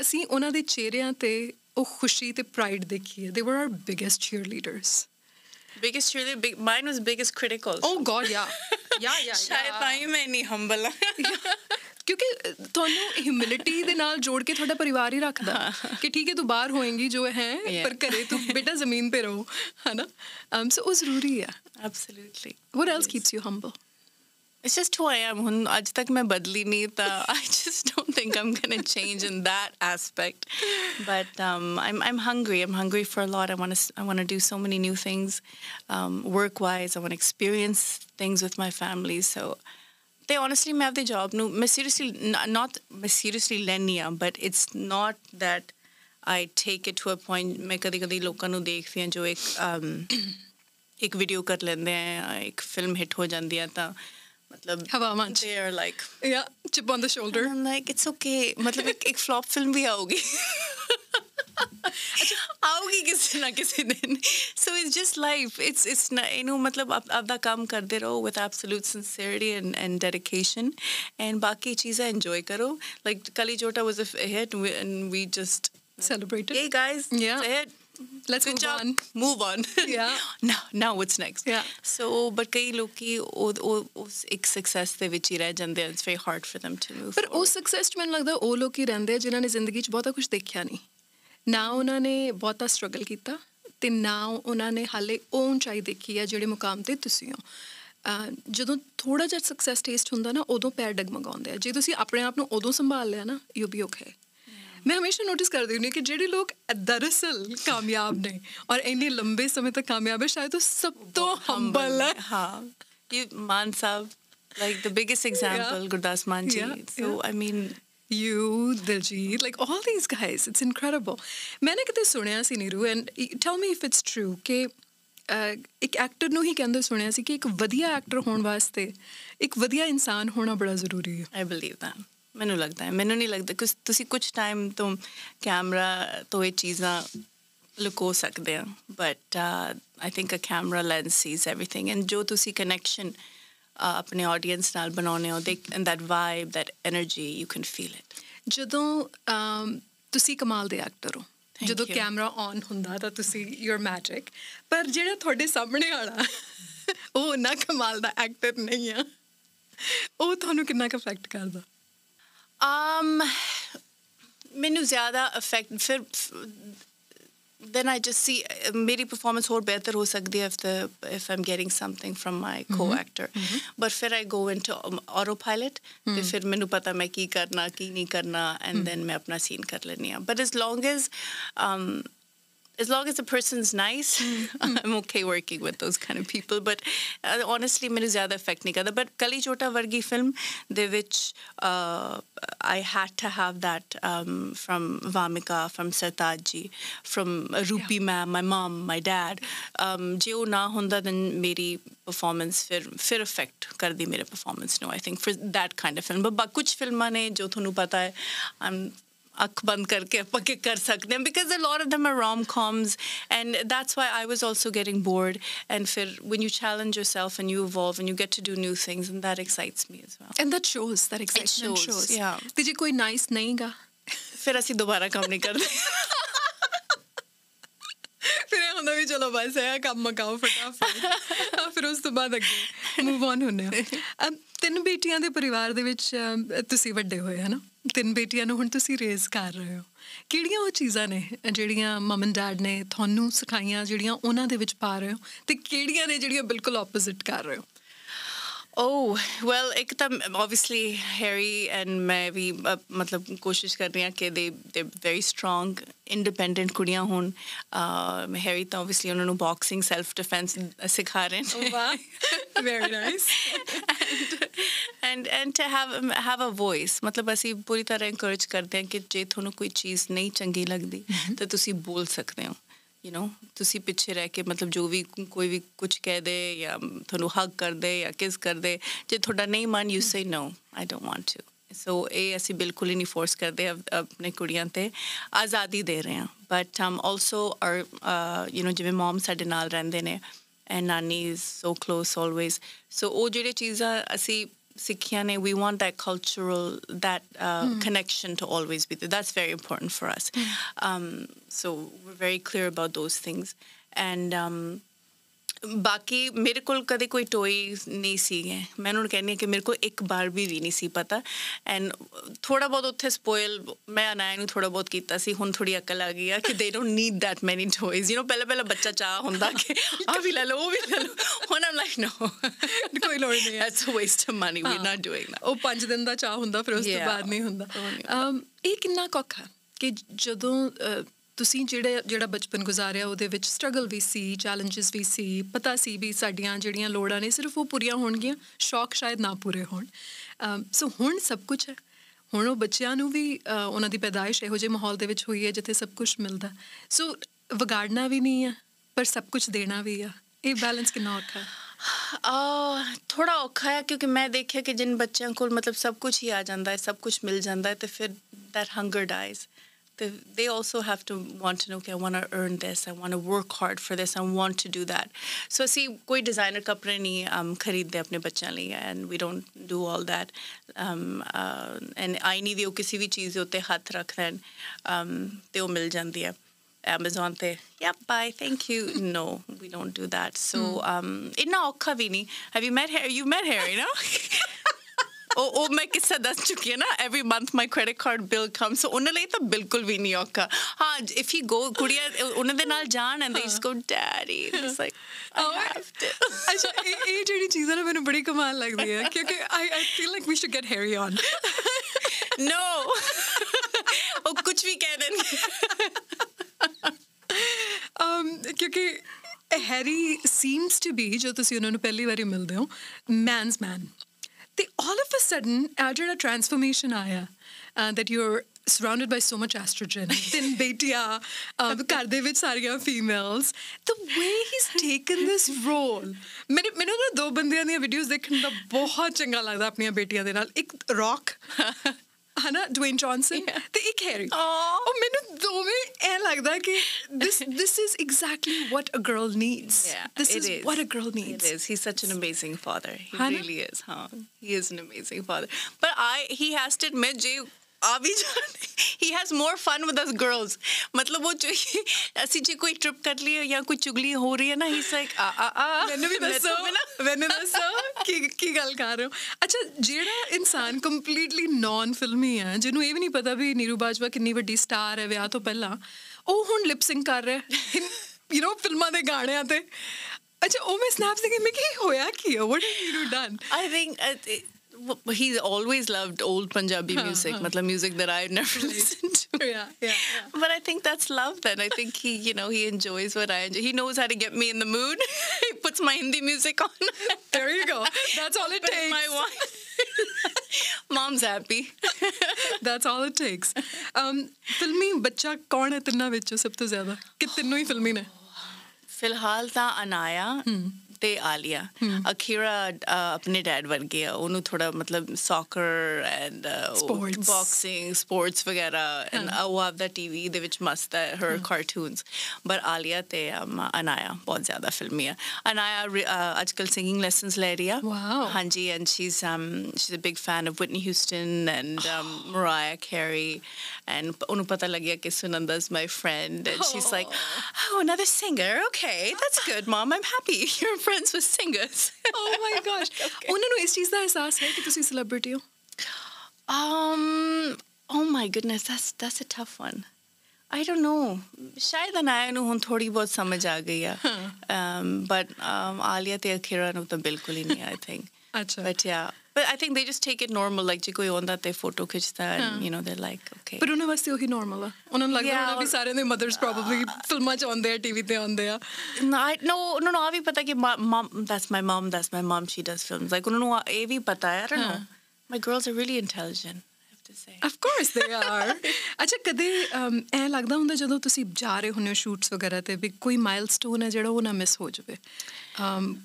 ਅਸੀਂ ਉਹਨਾਂ ਦੇ ਚਿਹਰਿਆਂ ਤੇ ਉਹ ਖੁਸ਼ੀ ਤੇ ਪ੍ਰਾਈਡ ਦੇਖੀ ਹੈ they were our biggest cheerleaders biggest cheerleader big, mine was biggest critical. Oh God yeah yeah yeah ਸ਼ਾਇਦ ਤਾਂ ਹੀ ਮੈਂ ਨਹੀਂ ਹੰਬਲ ਆ ਕਿਉਂਕਿ ਤੁਹਾਨੂੰ ਹਿਊਮਿਲਿਟੀ ਦੇ ਨਾਲ ਜੋੜ ਕੇ ਤੁਹਾਡਾ ਪਰਿਵਾਰ ਹੀ ਰੱਖਦਾ ਕਿ ਠੀਕ ਹੈ ਤੂੰ ਬਾਹਰ ਹੋਏਂਗੀ ਜੋ ਹੈ Yeah. ਪਰ ਘਰੇ ਤੂੰ ਬੇਟਾ ਜ਼ਮੀਨ ਤੇ ਰਹੋ ਹਨਾ ਅਮ ਸੋ ਉਹ ਜ਼ਰੂਰੀ ਆ absolutely. What else keeps you humble? It's just who I am. I just don't think I'm gonna change in that aspect. But um, I'm I'm hungry. I'm hungry for a lot. I want to I want to do so many new things, um, work wise. I want to experience things with my family. So they honestly have the job. No, seriously not मैं seriously लेनी but it's not that I take it to a point. मैं कभी कभी मतलब हवा मंच they are like या chip on the shoulder I am like it's okay मतलब एक एक फ्लॉप फिल्म भी आओगी आओगी किसी ना किसी दिन so it's just life it's it's you know मतलब आप अपना काम करते रहो with absolute sincerity and and dedication and बाकी चीज़ें एंजॉय करो like Kali Jotta was a hit and we just celebrated hey guys yeah it move job. on. Move on. Yeah. now, now what's next? Yeah. So, but ਕਈ ਲੋਕੀ ਉਹ ਉਸ ਇੱਕ success ਦੇ ਵਿੱਚ ਹੀ ਰਹਿ ਜਾਂਦੇ ਆ. It's very hard for them to move ਪਰ ਉਹ. ਸਕਸੈਸ ਮੈਨੂੰ ਲੱਗਦਾ ਉਹ ਲੋਕ ਰਹਿੰਦੇ ਆ ਜਿਨ੍ਹਾਂ ਨੇ ਜ਼ਿੰਦਗੀ 'ਚ ਬਹੁਤਾ ਕੁਝ ਦੇਖਿਆ ਨਹੀਂ ਨਾ ਉਹਨਾਂ ਨੇ ਬਹੁਤਾ ਸਟਰਗਲ ਕੀਤਾ ਤੇ ਨਾ ਉਹਨਾਂ ਨੇ ਹਾਲੇ ਉਹ ਉਚਾਈ ਦੇਖੀ ਆ ਜਿਹੜੇ ਮੁਕਾਮ ਤੇ ਤੁਸੀਂ ਹੋ ਜਦੋਂ ਥੋੜਾ ਜਿਹਾ ਸਕਸੈਸ ਟੇਸਟ ਹੁੰਦਾ ਨਾ ਉਦੋਂ ਪੈਰ ਡਗਮਗਾਉਂਦੇ ਆ ਜੇ ਤੁਸੀਂ ਆਪਣੇ ਆਪ ਨੂੰ ਉਦੋਂ ਸੰਭਾਲ ਲਿਆ ਨਾ ਯੂ ਬੀ ਓਕੇ ਮੈਂ ਹਮੇਸ਼ਾ ਨੋਟਿਸ ਕਰਦੀ ਹੁੰਦੀ ਕਿ ਜਿਹੜੇ ਲੋਕ ਦਰਅਸਲ ਕਾਮਯਾਬ ਨੇ ਔਰ ਇੰਨੇ ਲੰਬੇ ਸਮੇਂ ਤੱਕ ਕਾਮਯਾਬ ਹੈ ਸ਼ਾਇਦ ਉਹ ਸਭ ਤੋਂ ਹੰਬਲ ਹੈ। ਹਾਂ ਕਿ ਮਾਨ ਸਾਹਿਬ like the biggest example yeah. gurdas manji yeah, so yeah. i mean you diljit like all these guys it's incredible. maine ਕਿਤੇ ਸੁਣਿਆ ਸੀ Neeru and tell me if it's true ਕਿ ਇੱਕ ਐਕਟਰ ਨੂੰ ਹੀ ਕਹਿੰਦੇ ਸੁਣਿਆ ਸੀ ਕਿ ਇੱਕ ਵਧੀਆ ਐਕਟਰ ਹੋਣ ਵਾਸਤੇ ਇੱਕ ਵਧੀਆ ਇਨਸਾਨ ਹੋਣਾ ਬੜਾ ਜ਼ਰੂਰੀ ਹੈ। ਆਈ ਬਲੀਵ ਦੈਟ ਮੈਨੂੰ ਲੱਗਦਾ ਹੈ। ਮੈਨੂੰ ਨਹੀਂ ਲੱਗਦਾ। ਕਿ ਤੁਸੀਂ ਕੁਝ ਟਾਈਮ ਤੋਂ ਕੈਮਰਾ ਤੋਂ ਇਹ ਚੀਜ਼ਾਂ ਲੁਕੋ ਸਕਦੇ ਆ। But I think a camera lens sees everything and ਜੋ ਤੁਸੀਂ ਕਨੈਕਸ਼ਨ ਆਪਣੇ ਆਡੀਅנס ਨਾਲ ਬਣਾਉਨੇ ਹੋ ਦੇ and that vibe that energy you can feel it ਜਦੋਂ ਤੁਸੀਂ ਕਮਾਲ ਦੇ ਐਕਟਰ ਹੋ। ਜਦੋਂ ਕੈਮਰਾ ਔਨ ਹੁੰਦਾ ਤਾਂ ਤੁਸੀਂ ਯੂਰ ਮੈਜਿਕ ਪਰ ਜਿਹੜਾ ਤੁਹਾਡੇ ਸਾਹਮਣੇ ਵਾਲਾ ਉਹ ਨਾ ਕਮਾਲ ਦਾ ਐਕਟਰ ਨਹੀਂ ਆ। ਉਹ ਤੁਹਾਨੂੰ ਕਿੰਨਾ ਕੁ ਅਫੈਕਟ ਕਰਦਾ? um ਮੈਨੂੰ ਜ਼ਿਆਦਾ ਇਫੈਕਟ ਫਿਰ then I just see uh, मेरी performance ਹੋਰ ਬਿਹਤਰ ਹੋ ਸਕਦੀ ਹੈ if the if I'm getting something from my co-actor but ਫਿਰ I go into autopilot ਤੇ ਫਿਰ ਮੈਨੂੰ ਪਤਾ ਮੈਂ ਕੀ ਕਰਨਾ ਕੀ ਨਹੀਂ ਕਰਨਾ and then ਮੈਂ ਆਪਣਾ scene ਕਰ ਲੈਣੀ ਆ but as long as um as long as the person's nice. I'm okay working with those kind of people. But uh, honestly, मेरे ज़्यादा affect नहीं करता. But Kali Chota Vargi film, the which uh, I had to have that um, from Vamika, from Sartaji, from Rupi yeah. ma'am, my mom, my dad. Um, जे वो ना होंदा then मेरी performance फिर फिर अफेक्ट कर दी मेरे performance no I think for that film. Of film but कुछ फिल्मां ने जो थोनू पता है आई आँख बंद करके पके कर सकते हैं because a lot of them are rom coms and that's why I was also getting bored and फिर when you challenge yourself and you evolve and you get to do new things and that excites me as well and that shows that excitement shows या तुझे कोई nice नहीं गा फिर असं दोबारा काम नहीं करते ਫਿਰ ਇਹ ਹੁੰਦਾ ਵੀ ਚਲੋ ਬਸ ਇਹ ਕੰਮ ਮਕਾਓ ਫਟਾਫਟ। ਫਿਰ ਉਸ ਤੋਂ ਬਾਅਦ ਅੱਗੇ ਮੂਵ ਔਨ ਹੁੰਨੇ ਆ। ਤਿੰਨ ਬੇਟੀਆਂ ਦੇ ਪਰਿਵਾਰ ਦੇ ਵਿੱਚ ਤੁਸੀਂ ਵੱਡੇ ਹੋਏ, ਹਨਾ? ਤਿੰਨ ਬੇਟੀਆਂ ਨੂੰ ਹੁਣ ਤੁਸੀਂ ਰੇਜ਼ ਕਰ ਰਹੇ ਹੋ। ਕਿਹੜੀਆਂ ਉਹ ਚੀਜ਼ਾਂ ਨੇ ਜਿਹੜੀਆਂ ਮਮ ਐਂਡ ਡੈਡ ਨੇ ਤੁਹਾਨੂੰ ਸਿਖਾਈਆਂ, ਜਿਹੜੀਆਂ ਉਹਨਾਂ ਦੇ ਵਿੱਚ ਪਾ ਰਹੇ ਹੋ? ਤੇ ਕਿਹੜੀਆਂ ਨੇ ਜਿਹੜੀਆਂ ਬਿਲਕੁਲ ਆਪੋਜ਼ਿਟ ਕਰ ਰਹੇ ਹੋ? Oh, well, ਇੱਕ ਤਾਂ obviously Harry and ਮੈਂ ਵੀ ਮਤਲਬ ਕੋਸ਼ਿਸ਼ ਕਰ ਰਹੀ ਹਾਂ ਕਿ they they very strong independent ਕੁੜੀਆਂ ਹੋਣ ਹੈਰੀ ਤਾਂ obviously ਉਹਨਾਂ ਨੂੰ boxing self defense ਸਿਖਾ ਰਹੇ ਨੇ ਵਾਹ very nice and and and to have have a voice ਮਤਲਬ ਅਸੀਂ ਪੂਰੀ ਤਰ੍ਹਾਂ encourage ਕਰਦੇ ਹਾਂ ਕਿ ਜੇ ਤੁਹਾਨੂੰ ਕੋਈ ਚੀਜ਼ ਨਹੀਂ ਚੰਗੀ ਲੱਗਦੀ ਤਾਂ ਤੁਸੀਂ ਬੋਲ ਸਕਦੇ ਹੋ ਯੂ نو ਤੁਸੀਂ ਪਿੱਛੇ ਰਹਿ ਕੇ ਮਤਲਬ ਜੋ ਵੀ ਕੋਈ ਵੀ ਕੁਝ ਕਹਿ ਦੇ ਜਾਂ ਤੁਹਾਨੂੰ ਹੱਗ ਕਰ ਦੇ ਜਾਂ ਕਿਸ ਕਰ ਦੇ ਜੇ ਤੁਹਾਡਾ ਨਹੀਂ ਮਨ you say no I don't want to so ਇਹ ਅਸੀਂ ਬਿਲਕੁਲ ਹੀ ਨਹੀਂ ਫੋਰਸ ਕਰਦੇ ਆਪਣੇ ਕੁੜੀਆਂ ਤੇ ਆਜ਼ਾਦੀ ਦੇ ਰਹੇ ਹਾਂ ਬਟ ਹਮ ਆਲਸੋ ਆਰ ਯੂ نو ਜਿਵੇਂ ਮਮ ਸਾਡੇ ਨਾਲ ਰਹਿੰਦੇ ਨੇ ਐਂਡ ਨਾਨੀ is so close always so ਉਹ ਜਿਹੜੇ ਚੀਜ਼ਾਂ ਅਸੀਂ We want that cultural, that uh, mm. connection to always be there. That's very important for us. Mm. Um, so we're very clear about those things. And um, ਬਾਕੀ ਮੇਰੇ ਕੋਲ ਕਦੇ ਕੋਈ ਟੋਈ ਨਹੀਂ ਸੀਗੇ। ਮੈਂ ਉਹਨੂੰ ਕਹਿੰਦੀ ਕਿ ਮੇਰੇ ਕੋਲ ਇੱਕ ਬਾਰ ਵੀ ਵੀ ਨਹੀਂ ਸੀ ਪਤਾ। ਐਂਡ ਥੋੜਾ ਬਹੁਤ ਉੱਥੇ ਸਪੋਇਲ ਮੈਂ ਅਨਾਇਆ ਨੂੰ ਥੋੜਾ ਬਹੁਤ ਕੀਤਾ ਸੀ। ਹੁਣ ਥੋੜੀ ਅਕਲ ਆ ਗਈ ਆ ਕਿ they don't need that many toys you know ਪਹਿਲਾਂ ਪਹਿਲਾਂ ਬੱਚਾ ਚਾਹ ਹੁੰਦਾ ਕਿ ਆ ਵੀ ਲੈ ਲਓ ਉਹ ਵੀ ਲੈ ਲਓ। ਹੁਣ ਆਮ ਲਾਈਕ ਨੋ ਕੋਈ ਲੋੜ ਨਹੀਂ it's a waste of money we not doing that ਉਹ 5 ਦਿਨ ਦਾ ਚਾਹ ਹੁੰਦਾ ਫਿਰ ਉਸ ਤੋਂ ਬਾਅਦ ਨਹੀਂ ਹੁੰਦਾ। ਇਹ ਕਿੰਨਾ ਕੋਖਾ ਕਿ ਜਦੋਂ ਤੁਸੀਂ ਜਿਹੜੇ, ਜਿਹੜਾ ਬਚਪਨ ਗੁਜ਼ਾਰਿਆ, ਉਹਦੇ ਵਿੱਚ ਸਟਰਗਲ ਵੀ ਸੀ ਚੈਲੰਜਸ ਵੀ ਸੀ, ਪਤਾ ਸੀ ਵੀ ਸਾਡੀਆਂ ਜਿਹੜੀਆਂ ਲੋੜਾਂ ਨੇ, ਸਿਰਫ ਉਹ ਪੂਰੀਆਂ ਹੋਣਗੀਆਂ, ਸ਼ੌਕ ਸ਼ਾਇਦ ਨਾ ਪੂਰੇ ਹੋਣ। ਸੋ ਹੁਣ ਸਭ ਕੁਝ ਹੈ। ਹੁਣ ਉਹ ਬੱਚਿਆਂ ਨੂੰ ਵੀ ਉਹਨਾਂ ਦੀ ਪੈਦਾਇਸ਼ ਇਹੋ ਜਿਹੇ ਮਾਹੌਲ ਦੇ ਵਿੱਚ ਹੋਈ ਹੈ, ਜਿੱਥੇ ਸਭ ਕੁਝ ਮਿਲਦਾ। ਸੋ ਵਿਗਾੜਨਾ ਵੀ ਨਹੀਂ ਹੈ ਪਰ ਸਭ ਕੁਝ ਦੇਣਾ ਵੀ ਆ। ਇਹ ਬੈਲੈਂਸ ਕਿੰਨਾ ਔਖਾ ਹੈ? ਆ ਥੋੜਾ ਔਖਾ ਹੈ, ਕਿਉਂਕਿ ਮੈਂ ਦੇਖਿਆ ਕਿ ਜਿਨ ਬੱਚਿਆਂ ਕੋਲ ਮਤਲਬ ਸਭ ਕੁਝ ਹੀ ਆ ਜਾਂਦਾ ਹੈ, ਸਭ ਕੁਝ ਮਿਲ ਜਾਂਦਾ ਹੈ, ਤੇ ਫਿਰ that hunger dies they also have to want to know, okay, I want to earn this, I want to work hard for this, I want to do that. So, see, koi designer kapre karid um, apne bachchan and we don't do all that. Um, uh, and aini vyo kisi bhi cheez hote hath rakhne, um, o mil jandi. Amazon te, yep, bye, thank you. No, we don't do that. So, mm. um, inna. Have you met Harry? You met Harry, no? ਉਹ ਉਹ ਮੈਂ ਕਿੱਸਾ ਦੱਸ ਚੁੱਕੀ ਹਾਂ ਨਾ every month my credit card bill come so ਉਹਨਾਂ ਲਈ ਤਾਂ ਬਿਲਕੁਲ ਵੀ ਨਹੀਂ ਔਖਾ। ਹਾਂ ਇਫ ਯੂ ਗੋ ਕੁੜੀਆਂ ਉਹਨਾਂ ਦੇ ਨਾਲ ਜਾਣ and they just go daddy it's like ਅੱਛਾ ਇਹ ਜਿਹੜੀ ਚੀਜ਼ਾਂ ਨਾ ਮੈਨੂੰ ਬੜੀ ਕਮਾਲ ਲੱਗਦੀ ਹੈ ਕਿਉਂਕਿ I I feel like we should get Harry on no ਉਹ ਕੁਝ ਵੀ ਕਹਿ ਦੇਣਗੇ। Um ਕਿਉਂਕਿ ਹੈਰੀ ਸੀਮਸ ਟੂ ਬੀ ਜੋ ਤੁਸੀਂ ਉਹਨਾਂ ਨੂੰ ਪਹਿਲੀ ਵਾਰੀ ਮਿਲਦੇ ਹੋ man's man ਤੇ ਆਲ ਆਫ ਅ ਸਡਨ ਆ ਜਿਹੜਾ ਟਰਾਂਸਫਰਮੇਸ਼ਨ ਆਇਆ uh, that you're surrounded by so much estrogen ਤਿੰਨ ਬੇਟੀਆਂ um, ਘਰ ਦੇ ਵਿੱਚ ਸਾਰੀਆਂ females the way he's taken this role ਮੈਨੂੰ ਮੈਨੂੰ ਨਾ ਦੋ ਬੰਦਿਆਂ ਦੀਆਂ ਵੀਡੀਓਜ਼ ਦੇਖਣ ਦਾ ਬਹੁਤ ਚੰਗਾ ਲੱਗਦਾ ਆਪਣੀਆਂ ਬੇਟੀਆਂ ਦੇ ਨਾਲ ਇੱਕ ਰੌਕ ਹਨਾ ਡਵੇਨ ਜੌਨਸਨ ਤੇ ਇੱਕ ਹੈਰੀ Aw. ਉਹ ਮੈਨੂੰ ਦੋਵੇਂ ਐ ਲੱਗਦਾ ਕਿ this this is exactly what a girl needs Yeah, this it is, is. what a girl needs It is. He's such an amazing father. He Hana? really is, huh? He is an amazing father. But I, he has to admit, Jay. ਆ ਵੀ ਜਾਣੇ he has more fun with us girls ਮਤਲਬ ਉਹ ਅਸੀਂ ਜੇ ਕੋਈ trip ਕਰ ਲਈ ਜਾਂ ਕੋਈ ਚੁਗਲੀ ਹੋ ਰਹੀ ਹੈ ਨਾ ਹੀ ਲਾਈਕ ਆ ਆ ਆ ਮੈਨੂੰ ਵੀ ਦੱਸੋ ਮੈਨੂੰ ਦੱਸੋ ਕੀ ਕੀ ਗੱਲ ਕਰ ਰਹੇ ਹੋ ਅੱਛਾ ਜਿਹੜਾ ਇਨਸਾਨ ਕੰਪਲੀਟਲੀ ਨਾਨ ਫਿਲਮੀ ਹੈ ਜਿਹਨੂੰ ਇਹ ਵੀ ਨਹੀਂ ਪਤਾ ਵੀ ਨੀਰੂ ਬਾਜਵਾ ਕਿੰਨੀ ਵੱਡੀ ਸਟਾਰ ਹੈ ਵਿਆਹ ਤੋਂ ਪਹਿਲਾਂ ਉਹ ਹੁਣ ਲਿਪਸਿੰਗ ਕਰ ਰਿਹਾ ਯੂ نو ਫਿਲਮਾਂ ਦੇ ਗਾਣਿਆਂ ਤੇ ਅੱਛਾ ਉਹ ਮੈਂ ਸਨੈਪਸ ਦੇ ਕਿ ਮੈਂ ਕੀ ਹੋਇਆ ਕੀ ਹੈ what have you done I think he always loved old Punjabi music, matlab music that I've never listened to. Yeah, yeah, yeah, But I think that's love. Then I think he, you know, he enjoys what I enjoy. He knows how to get me in the mood. he puts my Hindi music on. there you go. That's all it takes. My wife. Mom's happy. That's all it takes. Um, फिल्मी बच्चा कौन है तिन्ना विचों सब तो ज़्यादा कि तिन्नों ही फिल्मी ने फिलहाल ता अनाया ਤੇ ਆਲੀਆ ਅਖੀਰਾ ਅ, ਆਪਣੇ ਡੈਡ ਵਰਗੇ ਆ ਉਹਨੂੰ ਥੋੜਾ ਮਤਲਬ soccer and Sports. Boxing sports ਵਗੈਰਾ ਐਂਡ ਉਹ ਆਪਦਾ ਟੀਵੀ ਦੇ ਵਿੱਚ ਮਸਤ ਹੈ ਹਰ ਕਾਰਟੂਨਸ ਬਟ ਆਲੀਆ ਤੇ um, ਅਨਾਇਆ ਬਹੁਤ ਜ਼ਿਆਦਾ ਫਿਲਮੀ ਆ ਅਨਾਇਆ ਅੱਜਕੱਲ ਸਿੰਗਿੰਗ ਲੈਸਨਸ ਲੈ ਰਹੀ ਆ Wow. ਹਾਂਜੀ and she's um she's a big fan of Whitney Houston and um, Mariah Carey and ਉਹਨੂੰ ਪਤਾ ਲੱਗਿਆ ਕਿ Sunanda's my friend and she's like oh another singer okay that's good mom I'm happy you're friends with singers. Oh my gosh. Okay. ਉਹਨਾਂ ਨੂੰ ਇਸ ਚੀਜ਼ ਦਾ ਅਹਿਸਾਸ ਹੈ ਕਿ ਤੁਸੀਂ ਹੋ um oh my goodness that's that's a tough one. I don't know. ਸ਼ਾਇਦ ਅਨਾਇਆ ਨੂੰ ਹੁਣ ਥੋੜੀ ਬਹੁਤ ਸਮਝ ਆ ਗਈ ਆ um but um ਆਲੀਆ ਤੇ ਅਖੀਰਾ ਨੂੰ ਤਾਂ ਬਿਲਕੁਲ ਹੀ ਨਹੀਂ I think. ਅੱਛਾ but yeah but I think they just take it normal like ਜੇ ਕੋਈ ਆਉਂਦਾ ਤੇ ਫੋਟੋ ਖਿੱਚਦਾ ਐਂਡ ਯੂ نو ਦੇ ਲਾਈਕ ਓਕੇ ਪਰ ਉਹਨਾਂ ਵਾਸਤੇ ਉਹੀ ਨਾਰਮਲ ਆ ਉਹਨਾਂ ਨੂੰ ਲੱਗਦਾ ਉਹਨਾਂ ਵੀ ਸਾਰਿਆਂ ਦੇ ਮਦਰਸ ਪ੍ਰੋਬਬਲੀ ਫਿਲਮਾਂ ਚ ਆਉਂਦੇ ਆ ਟੀਵੀ ਤੇ ਆਉਂਦੇ ਆ ਨਾ ਨੋ ਨੋ ਨੋ ਆ ਵੀ ਪਤਾ ਕਿ mom that's my mom that's my mom she does films like ਉਹਨਾਂ ਨੂੰ ਇਹ ਵੀ ਪਤਾ ਹੈ I don't know my girls are really intelligent of course they are ਅੱਛਾ ਕਦੇ ਐ ਲੱਗਦਾ ਹੁੰਦਾ ਜਦੋਂ ਤੁਸੀਂ ਜਾ ਰਹੇ ਹੁੰਦੇ ਹੋ ਸ਼ੂਟਸ ਵਗੈਰਾ ਤੇ ਵੀ ਕੋਈ ਮਾਈਲਸਟੋਨ ਹੈ ਜਿਹੜਾ ਉਹ ਨਾ ਮਿਸ ਹੋ ਜਾਵੇ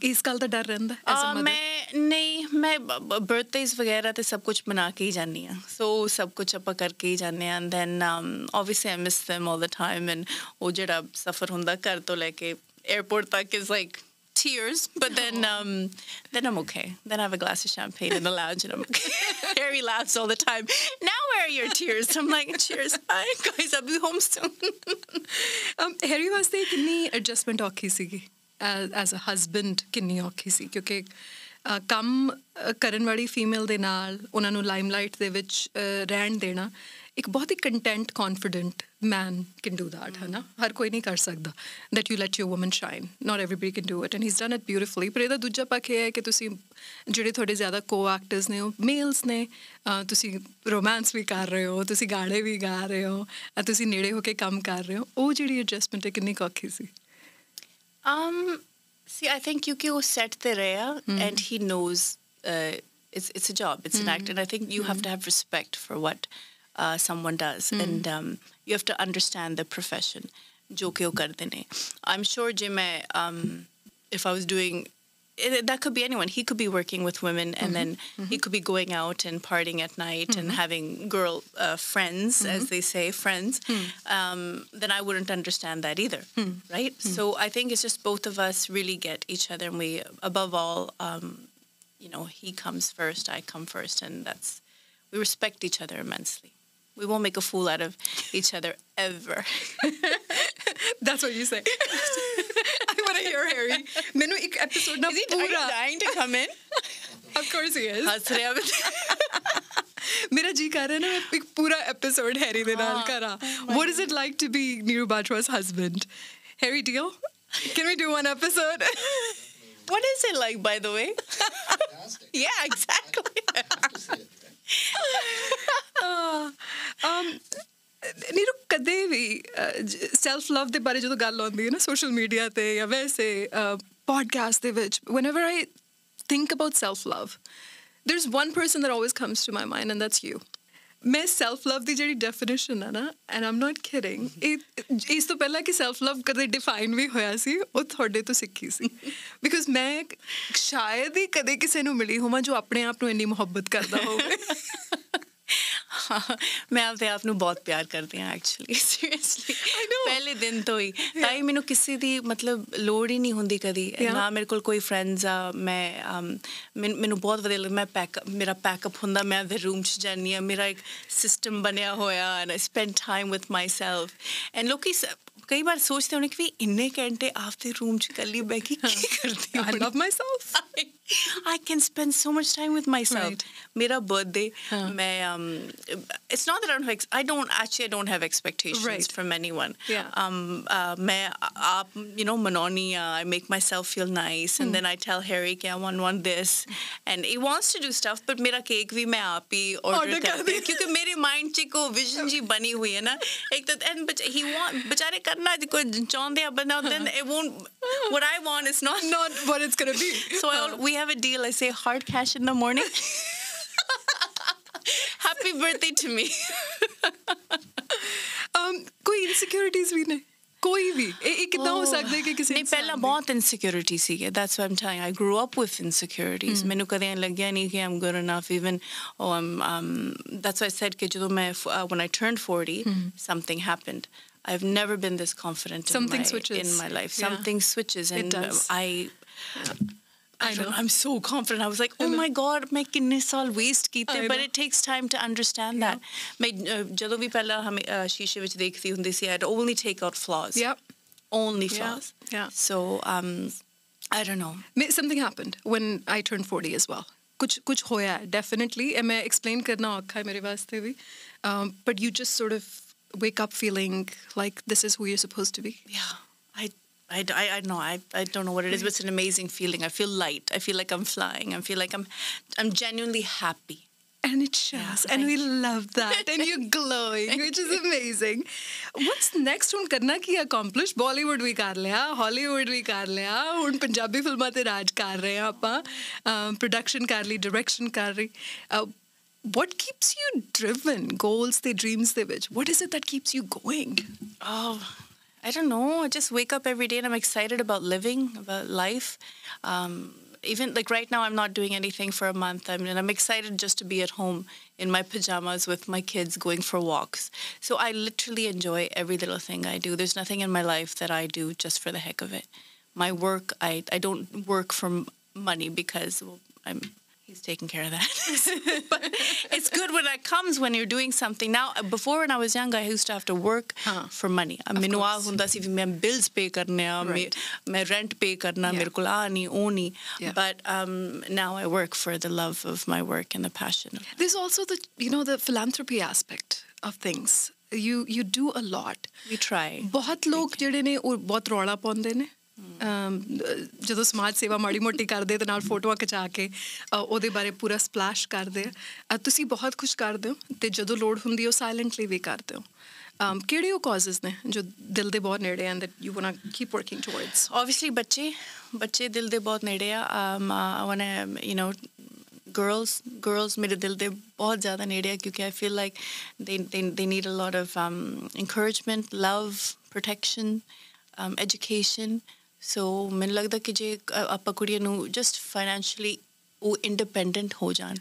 ਇਸ ਗੱਲ ਦਾ ਡਰ ਰਹਿੰਦਾ ਐਸ ਅ ਮਦਰ ਮੈਂ ਨਹੀਂ ਮੈਂ ਬਰਥਡੇਸ ਵਗੈਰਾ ਤੇ ਸਭ ਕੁਝ ਬਣਾ ਕੇ ਹੀ ਜਾਂਦੀ ਆ ਸੋ ਸਭ ਕੁਝ ਆਪਾਂ ਕਰਕੇ ਹੀ ਜਾਂਦੇ ਆ then obviously I miss them all the time and ਉਹ ਜਿਹੜਾ ਸਫਰ ਹੁੰਦਾ ਘਰ ਤੋਂ ਲੈ ਕੇ 에어ਪੋਰਟ ਤੱਕ is like tears, but then oh. um, then I'm okay. Then I have a glass of champagne in the lounge, and I'm okay. Harry laughs all the time. Now where are your tears? I'm like, cheers, hi guys, I'll be home soon. um, Harry was like, "Ni adjustment okay, sigi." As a husband ਕਿੰਨੀ ਔਖੀ ਸੀ ਕਿਉਂਕਿ ਕੰਮ ਕਰਨ ਵਾਲੀ female ਦੇ ਨਾਲ ਉਹਨਾਂ ਨੂੰ ਲਾਈਮਲਾਈਟ ਦੇ ਵਿੱਚ ਰਹਿਣ ਦੇਣਾ ਇੱਕ ਬਹੁਤ ਹੀ content confident man can do that ਹੈ ਨਾ ਹਰ ਕੋਈ ਨਹੀਂ ਕਰ ਸਕਦਾ that you let your woman shine. Not everybody can do it and he's done it beautifully. ਪਰ ਇਹਦਾ ਦੂਜਾ ਪੱਖ ਇਹ ਹੈ ਕਿ ਤੁਸੀਂ ਜਿਹੜੇ ਤੁਹਾਡੇ ਜ਼ਿਆਦਾ ਕੋ ਐਕਟਰਸ ਨੇ ਉਹ ਮੇਲਸ ਨੇ ਤੁਸੀਂ ਰੋਮਾਂਸ ਵੀ ਕਰ ਰਹੇ ਹੋ ਤੁਸੀਂ ਗਾਣੇ ਵੀ ਗਾ ਰਹੇ ਹੋ ਤੁਸੀਂ ਨੇੜੇ ਹੋ ਕੇ ਕੰਮ ਕਰ ਰਹੇ ਹੋ ਉਹ ਜਿਹੜੀ ਐਡਜਸਟਮੈਂਟ ਹੈ ਕਿੰਨੀ ਔਖੀ ਸੀ? Um, see, I think Yuki was set there, and he knows uh, it's it's a job, it's an act, and I think you have to have respect for what uh, someone does, and um, you have to understand the profession. जो कि वो करते ने. I'm sure Jim, um, if I was doing. it, that could be anyone. He could be working with women, and mm-hmm. then mm-hmm. he could be going out and partying at night and mm-hmm. having girl uh, friends, as they say, friends. Hmm. Um, then I wouldn't understand that either, hmm. right? Hmm. So I think it's just both of us really get each other, and we, above all, um, you know, he comes first, I come first, and that's we respect each other immensely we won't make a fool out of each other ever. That's what you say. I want to hear Harry. मैंने एक episode ना pura. Is he dying to come in? of course he is. हंस रहे हैं मेरा जी कर रहा है ना मैं एक husband Harry Deal can we do one episode what is it like by the way yeah exactly um Neeru ਕਦੇ ਵੀ ਸੈਲਫ ਲਵ ਦੇ ਬਾਰੇ ਜਦੋਂ ਗੱਲ ਆਉਂਦੀ ਹੈ ਨਾ ਸੋਸ਼ਲ ਮੀਡੀਆ ਤੇ ਜਾਂ ਵੈਸੇ ਪੋਡਕਾਸਟ ਦੇ ਵਿੱਚ whenever I think about self love there's one person that always comes to my mind and that's you ਮੈਂ ਸੈਲਫ ਲਵ ਦੀ ਜਿਹੜੀ ਡੈਫੀਨੇਸ਼ਨ ਆ ਨਾ ਐਂਡ ਆਮ ਨਾਟ ਕਿਡਿੰਗ ਇਹ ਇਸ ਤੋਂ ਪਹਿਲਾਂ ਕਿ ਸੈਲਫ ਲਵ ਕਦੇ ਡਿਫਾਈਨ ਵੀ ਹੋਇਆ ਸੀ ਉਹ ਤੁਹਾਡੇ ਤੋਂ ਸਿੱਖੀ ਸੀ। ਬਿਕਾਜ਼ ਮੈਂ ਸ਼ਾਇਦ ਹੀ ਕਦੇ ਕਿਸੇ ਨੂੰ ਮਿਲੀ ਹੋਵਾਂ ਜੋ ਆਪਣੇ ਆਪ ਨੂੰ ਇੰਨੀ ਮੁਹੱਬਤ ਕਰਦਾ ਹੋਵੇ। ਮੈਂ ਆਪਦੇ ਆਪ ਨੂੰ ਬਹੁਤ ਪਿਆਰ ਕਰਦੀ ਹਾਂ ਐਕਚੁਅਲੀ ਸੀਰੀਅਸਲੀ ਪਹਿਲੇ ਦਿਨ ਤੋਂ ਹੀ। ਤਾਂ ਹੀ ਮੈਨੂੰ ਕਿਸੇ ਦੀ ਮਤਲਬ ਲੋੜ ਹੀ ਨਹੀਂ ਹੁੰਦੀ ਕਦੀ। ਨਾ ਮੇਰੇ ਕੋਲ ਕੋਈ ਫਰੈਂਡਸ ਆ ਮੈਂ ਮੈਨੂੰ ਬਹੁਤ ਵਧੀਆ ਲੱਗਦਾ। ਮੈਂ ਪੈਕ ਮੇਰਾ ਪੈਕਅਪ ਹੁੰਦਾ ਮੈਂ ਦੇ ਰੂਮ 'ਚ ਜਾਨੀ ਆ ਮੇਰਾ ਇੱਕ ਸਿਸਟਮ ਬਣਿਆ ਹੋਇਆ and I spend time with myself and ਲੋਕੀ ਕਈ ਵਾਰ ਸੋਚਦੇ ਹੋਣੇ ਕਿ ਵੀ ਇੰਨੇ ਘੰਟੇ ਆਪਦੇ ਰੂਮ 'ਚ ਕੱਲੀ ਬੈ ਕੇ ਕੀ ਕਰਦੀ I love myself I can spend so much time with myself. Right. Mera birthday, huh. may, um, it's not that I don't have, I don't actually I don't have expectations right. from anyone. Yeah. Um, uh, may, uh, you know, Manoni, uh, I make myself feel nice, and mm. then I tell Harry, I want one this, and he wants to do stuff, but mera cake भी मैं आप ही order करती हूँ क्योंकि मेरे mind च को vision जी बनी हुई है ना एक तो and but he want बेचारे करना कोई चाहते हैं but then it won't what I want is not not what it's gonna be. So I, we have a deal. I say hard cash in the morning. Happy birthday to me. um, कोई insecurities भी नहीं कोई भी ये कितना हो oh. सकता है किसी नहीं पहला बहुत इनसिक्योरिटी सी है that's why I am telling I grow up with insecurities मैंने कदे लगया नहीं कि I am good enough even और um, that's why I said said कि जो मैं uh, 40 hmm. something happened. I've never been this confident Something in, my, switches. in my life. Yeah. Something switches, and I. I know. I'm so confident. I was like, oh my god, मैं कितने साल waste कीते but it takes time to understand that. मैं ਜਦੋਂ ਵੀ ਪਹਿਲਾਂ ਹਮੇ ਸ਼ੀਸ਼ੇ ਵਿੱਚ ਦੇਖਦੀ ਹੁੰਦੀ ਸੀ I'd only take out flaws. Yep. Only flaws. Yeah. yeah. So um I don't know. Something happened when I turned 40 as well. कुछ कुछ होया definitely and मैं explain करना औखा है मेरे वास्ते भी. Um, but you just sort of wake up feeling like this is who you're supposed to be. Yeah. I I, I, I know I, I don't know what it is, but it's an amazing feeling. I feel light. I feel like I'm flying. I feel like I'm I'm genuinely happy. And it shows. Yeah, and we love that. and you're glowing, which is amazing. What's next उन करना accomplished. accomplish? Bollywood we कर लिया, Hollywood we कर लिया, उन Punjabi फिल्मां ते राज कर रहे production कर direction कर Uh, what keeps you driven? Goals, the dreams, the which. What is it that keeps you going? Oh, I don't know. I just wake up every day and I'm excited about living, about life. Um, even like right now, I'm not doing anything for a month. I I'm excited just to be at home in my pajamas with my kids going for walks. So I literally enjoy every little thing I do. There's nothing in my life that I do just for the heck of it. My work, I, I don't work for money because well, I'm he's taking care of that. but it's good when that comes when you're doing something. Now, before when I was young, I used to have to work huh. for money. ਮੈਨੂੰ ਆ ਹੁੰਦਾ ਸੀ ਮੈਂ bills ਪੇ ਕਰਨੇ ਆ ਮੈਂ rent ਪੇ ਕਰਨਾ ਮੇਰੇ ਕੋਲ ਆ ਨਹੀਂ ਉਹ ਨਹੀਂ but um, now I work for the love of my work and the passion. There's also the you know the philanthropy aspect of things. You you do a lot. We try. ਬਹੁਤ ਲੋਕ ਜਿਹੜੇ ਨੇ ਉਹ ਬਹੁਤ ਰੌਲਾ ਪਾਉਂਦੇ ਨੇ ਜਦੋਂ ਸਮਾਜ ਸੇਵਾ ਮਾੜੀ ਮੋਟੀ ਕਰਦੇ ਤੇ ਨਾਲ ਫੋਟੋਆਂ ਖਿਚਾ ਕੇ ਉਹਦੇ ਬਾਰੇ ਪੂਰਾ ਸਪਲੈਸ਼ ਕਰਦੇ ਆ। ਤੁਸੀਂ ਬਹੁਤ ਖੁਸ਼ ਕਰਦੇ ਹੋ ਤੇ ਜਦੋਂ ਲੋੜ ਹੁੰਦੀ ਉਹ ਸਾਇਲੈਂਟਲੀ ਵੀ ਕਰਦੇ ਹੋ। um ਕਿਹੜੇ ਉਹ ਕਾਜ਼ਸ ਨੇ ਜੋ ਦਿਲ ਦੇ ਬਹੁਤ ਨੇੜੇ and that you want to keep working towards obviously ਬੱਚੇ ਬੱਚੇ ਦਿਲ ਦੇ ਬਹੁਤ ਨੇੜੇ ਆ। um i want to you know, girls girls ਮੇਰੇ ਦਿਲ ਦੇ ਬਹੁਤ ਜ਼ਿਆਦਾ ਨੇੜੇ ਆ ਕਿਉਂਕਿ i feel like they they they need a lot of um encouragement, love, protection um education so ਮੈਨੂੰ ਲੱਗਦਾ ਕਿ ਜੇ ਆਪਾਂ ਕੁੜੀਆਂ ਨੂੰ ਜਸਟ ਫਾਈਨੈਂਸ਼ੀਅਲੀ ਉਹ ਇੰਡੀਪੈਂਡੈਂਟ ਹੋ ਜਾਣ,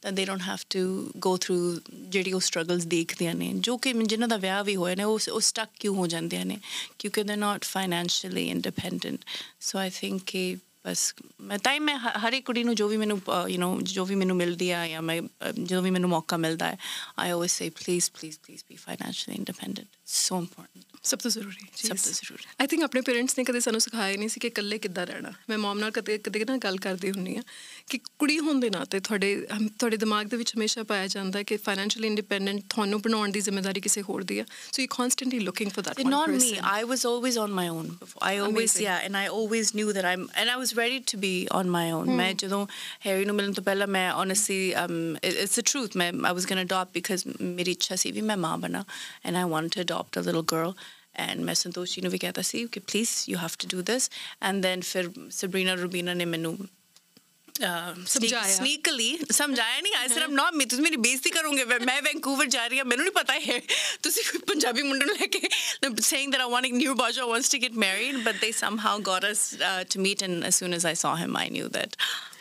ਤਾਂ they don't have to go through ਜਿਹੜੀ ਉਹ ਸਟਰਗਲਸ ਦੇਖਦੇ ਨੇ, ਜੋ ਕਿ ਜਿਨ੍ਹਾਂ ਦਾ ਵਿਆਹ ਵੀ ਹੋਇਆ ਨੇ, ਉਹ ਉਹ ਸਟਕ ਕਿਉਂ ਹੋ ਜਾਂਦੇ ਨੇ? ਕਿਉਂਕਿ they not financially independent so I think ਕਿ ਬਸ ਮੈਂ ਤਾਂ ਮੈਂ ਹਰ ਇੱਕ ਕੁੜੀ ਨੂੰ ਜੋ ਵੀ ਮੈਨੂੰ ਯੂ نو ਜੋ ਵੀ ਮੈਨੂੰ ਮਿਲਦੀ ਆ ਜਾਂ ਮੈਂ ਜਦੋਂ ਵੀ ਮੈਨੂੰ ਮੌਕਾ ਮਿਲਦਾ ਹੈ I always say please please please be financially independent so important ਸਭ ਤੋਂ ਜ਼ਰੂਰੀ ਸਭ ਤੋਂ ਜ਼ਰੂਰੀ ਆਈ ਥਿੰਕ ਆਪਣੇ ਪੇਰੈਂਟਸ ਨੇ ਕਦੇ ਸਾਨੂੰ ਸਿਖਾਇਆ ਨਹੀਂ ਸੀ ਕਿ ਇਕੱਲੇ ਕਿੱਦਾਂ ਰਹਿਣਾ ਮੈਂ ਮਮ ਨਾਲ ਕਦੇ ਕਦੇ ਨਾ ਗੱਲ ਕਰਦੀ ਹੁੰਨੀ ਆ ਕਿ ਕੁੜੀ ਹੋਣ ਦੇ ਨਾਤੇ ਤੁਹਾਡੇ ਤੁਹਾਡੇ ਦਿਮਾਗ ਦੇ ਵਿੱਚ ਹਮੇਸ਼ਾ ਪਾਇਆ ਜਾਂਦਾ ਕਿ ਫਾਈਨੈਂਸ਼ੀਅਲੀ ਇੰਡੀਪੈਂਡੈਂਟ ਤੁਹਾਨੂੰ ਬਣਾਉਣ ਦੀ ਜ਼ਿੰਮੇਵਾਰੀ ਕਿਸੇ ਹੋਰ ਦੀ ਆ so you constantly looking for that not person. me i was always on my own before. i always Amazing. yeah and i always knew that i'm and i was ready to be on my own ਮੈਂ ਜਦੋਂ Harry ਨੂੰ ਮਿਲਣ ਤੋਂ ਪਹਿਲਾਂ ਮੈਂ honestly um it's the truth ਮੈਂ i was going to adopt because ਮੇਰੀ ਇੱਛਾ ਸੀ ਵੀ ਮੈਂ ਮਾਂ ਬਣਾ and i wanted to adopt a little girl and ਮੈਂ ਸੰਤੋਸ਼ੀ ਨੂੰ ਵੀ ਕਹਤਾ ਸੀ ਕਿ please you have to do this and then ਫਿਰ ਸਬਰੀਨਾ ਰੂਬੀਨਾ ਨੇ ਮੈਨੂੰ ਸਮਝਾਇਆ। ਸਨੀਕਲੀ ਸਮਝਾਇਆ ਨਹੀਂ ਆਈ ਸਿਰਫ ਨਾ ਮੈਂ ਤੁਸੀਂ ਮੇਰੀ ਬੇਇੱਜ਼ਤੀ ਕਰੋਗੇ ਮੈਂ- ਮੈਂ ਵੈਂਕੂਵਰ ਜਾ ਰਹੀ ਹਾਂ ਮੈਨੂੰ ਨਹੀਂ ਪਤਾ ਹੈ ਤੁਸੀਂ ਕੋਈ ਪੰਜਾਬੀ ਮੁੰਡੇ ਨੂੰ ਲੈ ਕੇ saying that I want Neer Baja wants to get married but they somehow got us uh, to meet and as soon as I saw him I knew that Aww,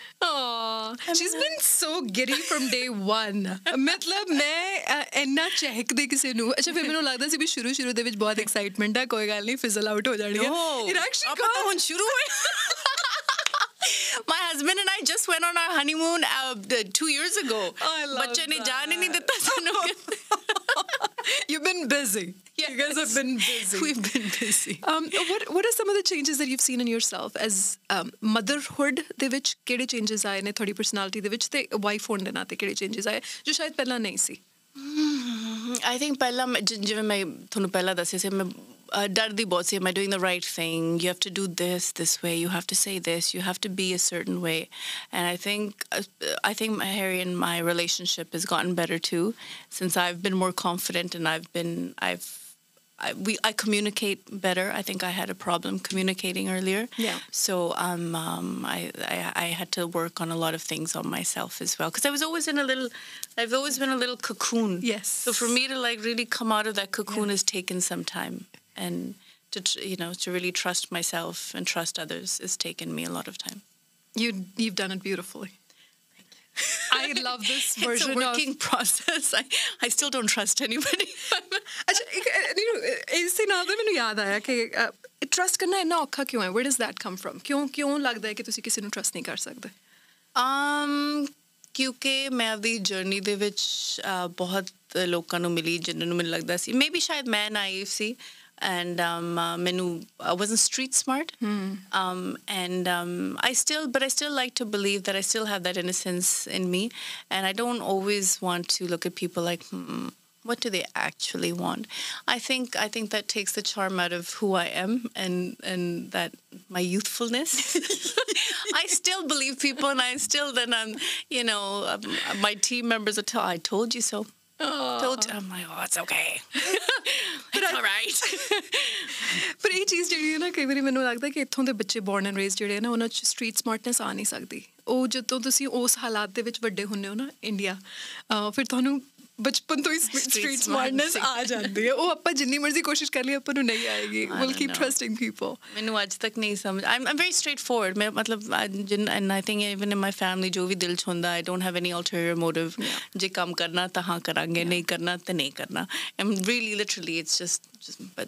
she's been so giddy from day one. ਮਤਲਬ ਮੈਂ ਅ, ਇੰਨਾ ਚਹਿਕਦੇ ਕਿਸੇ ਨੂੰ ਅੱਛਾ ਫਿਰ ਮੈਨੂੰ ਲੱਗਦਾ ਸੀ ਵੀ ਸ਼ੁਰੂ ਸ਼ੁਰੂ ਦੇ ਵਿੱਚ ਬਹੁਤ ਐਕਸਾਈਟਮੈਂਟ ਹੈ ਕੋਈ ਗੱਲ ਨਹੀਂ ਫਿਜ਼ਲ ਆਊਟ ਹੋ ਜਾਣੀ ਹੈ No. It actually ਆਪਾਂ ਤਾਂ got- ਹੁਣ ਸ਼ੁਰੂ ਹੋਏ My husband and I just went on our honeymoon uh, the- two years ago. I love ਬੱਚੇ ਨੇ ਜਾਣ ਹੀ ਨਹੀਂ that. ਦਿੱਤਾ ਸਾਨੂੰ You've been busy. You guys have been busy. We've been busy. Um, what what are some of the changes that you've seen in yourself as um, motherhood ਦੇ ਵਿੱਚ ਕਿਹੜੇ changes ਆਏ ਨੇ ਤੁਹਾਡੀ personality ਦੇ ਵਿੱਚ ਤੇ wife ਹੋਣ ਦੇ ਨਾਤੇ ਕਿਹੜੇ changes ਆਏ ਜੋ ਸ਼ਾਇਦ ਪਹਿਲਾਂ ਨਹੀਂ ਸੀ I think ਪਹਿਲਾਂ ਮੈਂ- ਜਿ- ਜਿਵੇਂ ਮੈਂ ਤੁਹਾਨੂੰ ਪਹਿਲਾਂ ਦੱਸਿਆ ਸੀ ਮੈਂ ਅ, ਡਰਦੀ ਬਹੁਤ ਸੀ am I doing the right thing you have to do this this way you have to say this you have to be a certain way and I think uh, I think my Harry and my relationship has gotten better too since I've been more confident and I've been I've I, we I communicate better. I think I had a problem communicating earlier. Yeah. So um, um I, I I had to work on a lot of things on myself as well because I was always in a little I've always been a little cocoon. Yes. So for me to like really come out of that cocoon has taken some time and to tr- you know to really trust myself and trust others has taken me a lot of time. You you've done it beautifully. I love this It's version a working of process. I, I still don't trust anybody. ਅੱਛਾ ਇੱਕ ਨਹੀਂ ਇਸ ਦੇ ਨਾਲ ਤਾਂ ਮੈਨੂੰ ਯਾਦ ਆਇਆ ਕਿ ਟਰਸਟ ਕਰਨਾ ਇੰਨਾ ਔਖਾ ਕਿਉਂ ਹੈ where does that come from ਕਿਉਂ ਕਿਉਂ ਲੱਗਦਾ ਹੈ ਕਿ ਤੁਸੀਂ ਕਿਸੇ ਨੂੰ ਟਰਸਟ ਨਹੀਂ ਕਰ ਸਕਦੇ um ਕਿਉਂਕਿ ਮੈਂ ਆਪਦੀ ਜਰਨੀ ਦੇ ਵਿੱਚ ਅਹ, ਬਹੁਤ ਲੋਕਾਂ ਨੂੰ ਮਿਲੀ ਜਿਨ੍ਹਾਂ ਨੂੰ ਮੈਨੂੰ ਲੱਗਦਾ ਸੀ ਮੇਬੀ ਸ਼ਾਇਦ ਮੈਂ ਨਾਈਵ ਸੀ and um, uh, ਮੈਨੂੰ I wasn't street smart. Um, and um, I still but I still like to believe that I still have that innocence in me. And I don't always want to look at people like hmm, what do they actually want? I think I think that takes the charm out of who I am and and that my youthfulness. I still believe people and I still then I'm you know um, my team members are tell I told you so told you. I'm like oh it's okay. It's all right. ਪਰ ਇਹ ਚੀਜ਼ ਜਿਹੜੀ ਹੈ ਨਾ ਕਈ ਵਾਰੀ ਮੈਨੂੰ ਲੱਗਦਾ ਕਿ ਇੱਥੋਂ ਦੇ ਬੱਚੇ ਬੌਰਨ ਐਂਡ ਰੇਜ਼ ਜਿਹੜੇ ਆ ਨਾ ਉਹਨਾਂ 'ਚ ਸਟਰੀਟ ਸਮਾਰਟਨੈਸ ਆ ਨਹੀਂ ਸਕਦੀ। ਉਹ ਜਦੋਂ ਤੁਸੀਂ ਉਸ ਹਾਲਾਤ ਦੇ ਵਿੱਚ ਵੱਡੇ ਹੁੰਦੇ ਹੋ ਨਾ ਇੰਡੀਆ ਫਿਰ ਤੁਹਾਨੂੰ ਬਚਪਨ ਤੋਂ ਹੀ ਸਟਰੀਟ ਸਮਾਰਟਨੈਸ ਆ ਜਾਂਦੀ ਹੈ। ਉਹ ਆਪਾਂ ਜਿੰਨੀ ਮਰਜ਼ੀ ਕੋਸ਼ਿਸ਼ ਕਰ ਲਈ ਆਪਾਂ ਨੂੰ ਨਹੀਂ ਆਏਗੀ। Will keep. ਟਰਸਟਿੰਗ ਪੀਪਲ ਮੈਨੂੰ ਅੱਜ ਤੱਕ ਨਹੀਂ ਸਮਝ I'm I'm very straightforward. ਮੈਂ ਮਤਲਬ ਜਿਨ and I think even in my family ਜੋ ਵੀ ਦਿਲ ਚ ਹੁੰਦਾ I don't have any ulterior motive ਜੇ ਕੰਮ ਕਰਨਾ ਤਾਂ ਹਾਂ ਕਰਾਂਗੇ ਨਹੀਂ ਕਰਨਾ ਤਾਂ ਨਹੀਂ ਕਰਨਾ। Am really literally it's just but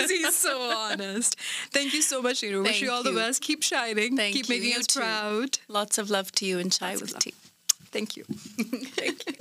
Because he's so honest. Thank you so much, Neeru. Wish Thank you all the you. best. Keep shining. Thank Keep you. making You us too. proud. lots of love to you and chai Lots of with love. tea Thank you. thank you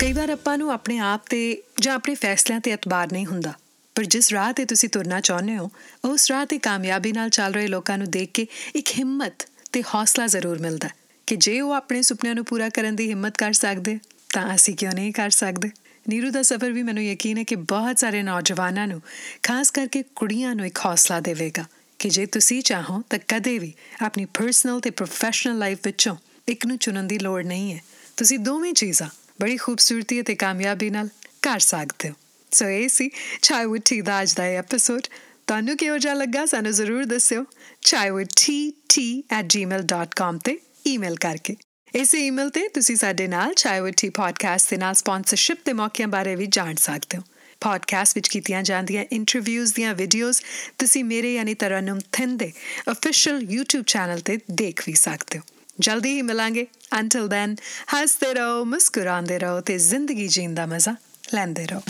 ਕਈ ਵਾਰ ਆਪਾਂ ਨੂੰ ਆਪਣੇ ਆਪ ਤੇ ਜਾਂ ਆਪਣੇ ਫੈਸਲਿਆਂ ਤੇ ਇਤਬਾਰ ਨਹੀਂ ਹੁੰਦਾ ਪਰ ਜਿਸ ਰਾਹ ਤੇ ਤੁਸੀਂ ਤੁਰਨਾ ਚਾਹੁੰਦੇ ਹੋ ਉਸ ਰਾਹ ਤੇ ਕਾਮਯਾਬੀ ਨਾਲ ਚੱਲ ਰਹੇ ਲੋਕਾਂ ਨੂੰ ਦੇਖ ਕੇ ਇੱਕ ਹਿੰਮਤ ਤੇ ਹੌਸਲਾ ਜ਼ਰੂਰ ਮਿਲਦਾ ਹੈ ਕਿ ਜੇ ਉਹ ਆਪਣੇ ਸੁਪਨਿਆਂ ਨੂੰ ਪੂਰਾ ਕਰਨ ਦੀ ਹਿੰਮਤ ਕਰ ਸਕਦੇ, ਤਾਂ ਅਸੀਂ ਕਿਉਂ ਨਹੀਂ ਕਰ ਸਕਦੇ? ਨੀਰੂ ਦਾ ਸਫ਼ਰ ਵੀ ਮੈਨੂੰ ਯਕੀਨ ਹੈ ਕਿ ਬਹੁਤ ਸਾਰੇ ਨੌਜਵਾਨਾਂ ਨੂੰ, ਖਾਸ ਕਰਕੇ ਕੁੜੀਆਂ ਨੂੰ ਇੱਕ ਹੌਸਲਾ ਦੇਵੇਗਾ ਕਿ ਜੇ ਤੁਸੀਂ ਚਾਹੋ ਤਾਂ ਕਦੇ ਵੀ ਆਪਣੀ ਪਰਸਨਲ ਤੇ ਪ੍ਰੋਫੈਸ਼ਨਲ ਲਾਈਫ ਵਿੱਚੋਂ ਇੱਕ ਨੂੰ ਚੁਣਨ ਦੀ ਲੋੜ ਨਹੀਂ ਹੈ। ਤੁਸੀਂ ਦੋਵੇਂ ਚੀਜ਼ਾਂ ਬੜੀ ਖੂਬਸੂਰਤੀ ਅਤੇ ਕਾਮਯਾਬੀ ਨਾਲ ਕਰ ਸਕਦੇ ਹੋ। ਸੋ ਇਹ ਸੀ ਚਾਈ ਵਿਦ ਟੀ ਦਾ ਅੱਜ ਦਾ ਐਪੀਸੋਡ ਤੁਹਾਨੂੰ ਕਿਹੋ ਜਿਹਾ ਲੱਗਾ ਸਾਨੂੰ ਜ਼ਰੂਰ ਦੱਸਿਓ। chaiwithtt@gmail.com ਤੇ। ਈਮੇਲ ਕਰਕੇ। ਇਸ ਈਮੇਲ ਤੇ ਤੁਸੀਂ ਸਾਡੇ ਨਾਲ ਚਾਈ ਵਿਦ ਪੋਡਕਾਸਟ ਦੇ ਨਾਲ ਸਪਾਂਸਰਸ਼ਿਪ ਦੇ ਮੌਕਿਆਂ ਬਾਰੇ ਵੀ ਜਾਣ ਸਕਦੇ ਹੋ। ਪੋਡਕਾਸਟ ਵਿੱਚ ਕੀਤੀਆਂ ਜਾਂਦੀਆਂ ਇੰਟਰਵਿਊਜ਼ ਦੀਆਂ ਵੀਡੀਓਜ਼ ਤੁਸੀਂ ਮੇਰੇ ਯਾਨੀ ਤਰਨਮ ਥਿੰਦ ਦੇ ਅਫੀਸ਼ੀਅਲ YouTube ਚੈਨਲ ਤੇ ਦੇਖ ਵੀ ਸਕਦੇ ਹੋ। ਜਲਦੀ ਹੀ ਮਿਲਾਂਗੇ। ਅੰਟਿਲ ਦੈਨ ਹੱਸਦੇ ਰਹੋ, ਮੁਸਕਰਾਉਂਦੇ ਰਹੋ ਤੇ ਜ਼ਿੰਦਗੀ ਜੀਣ ਦਾ ਮਜ਼ਾ ਲੈਂਦੇ ਰਹੋ।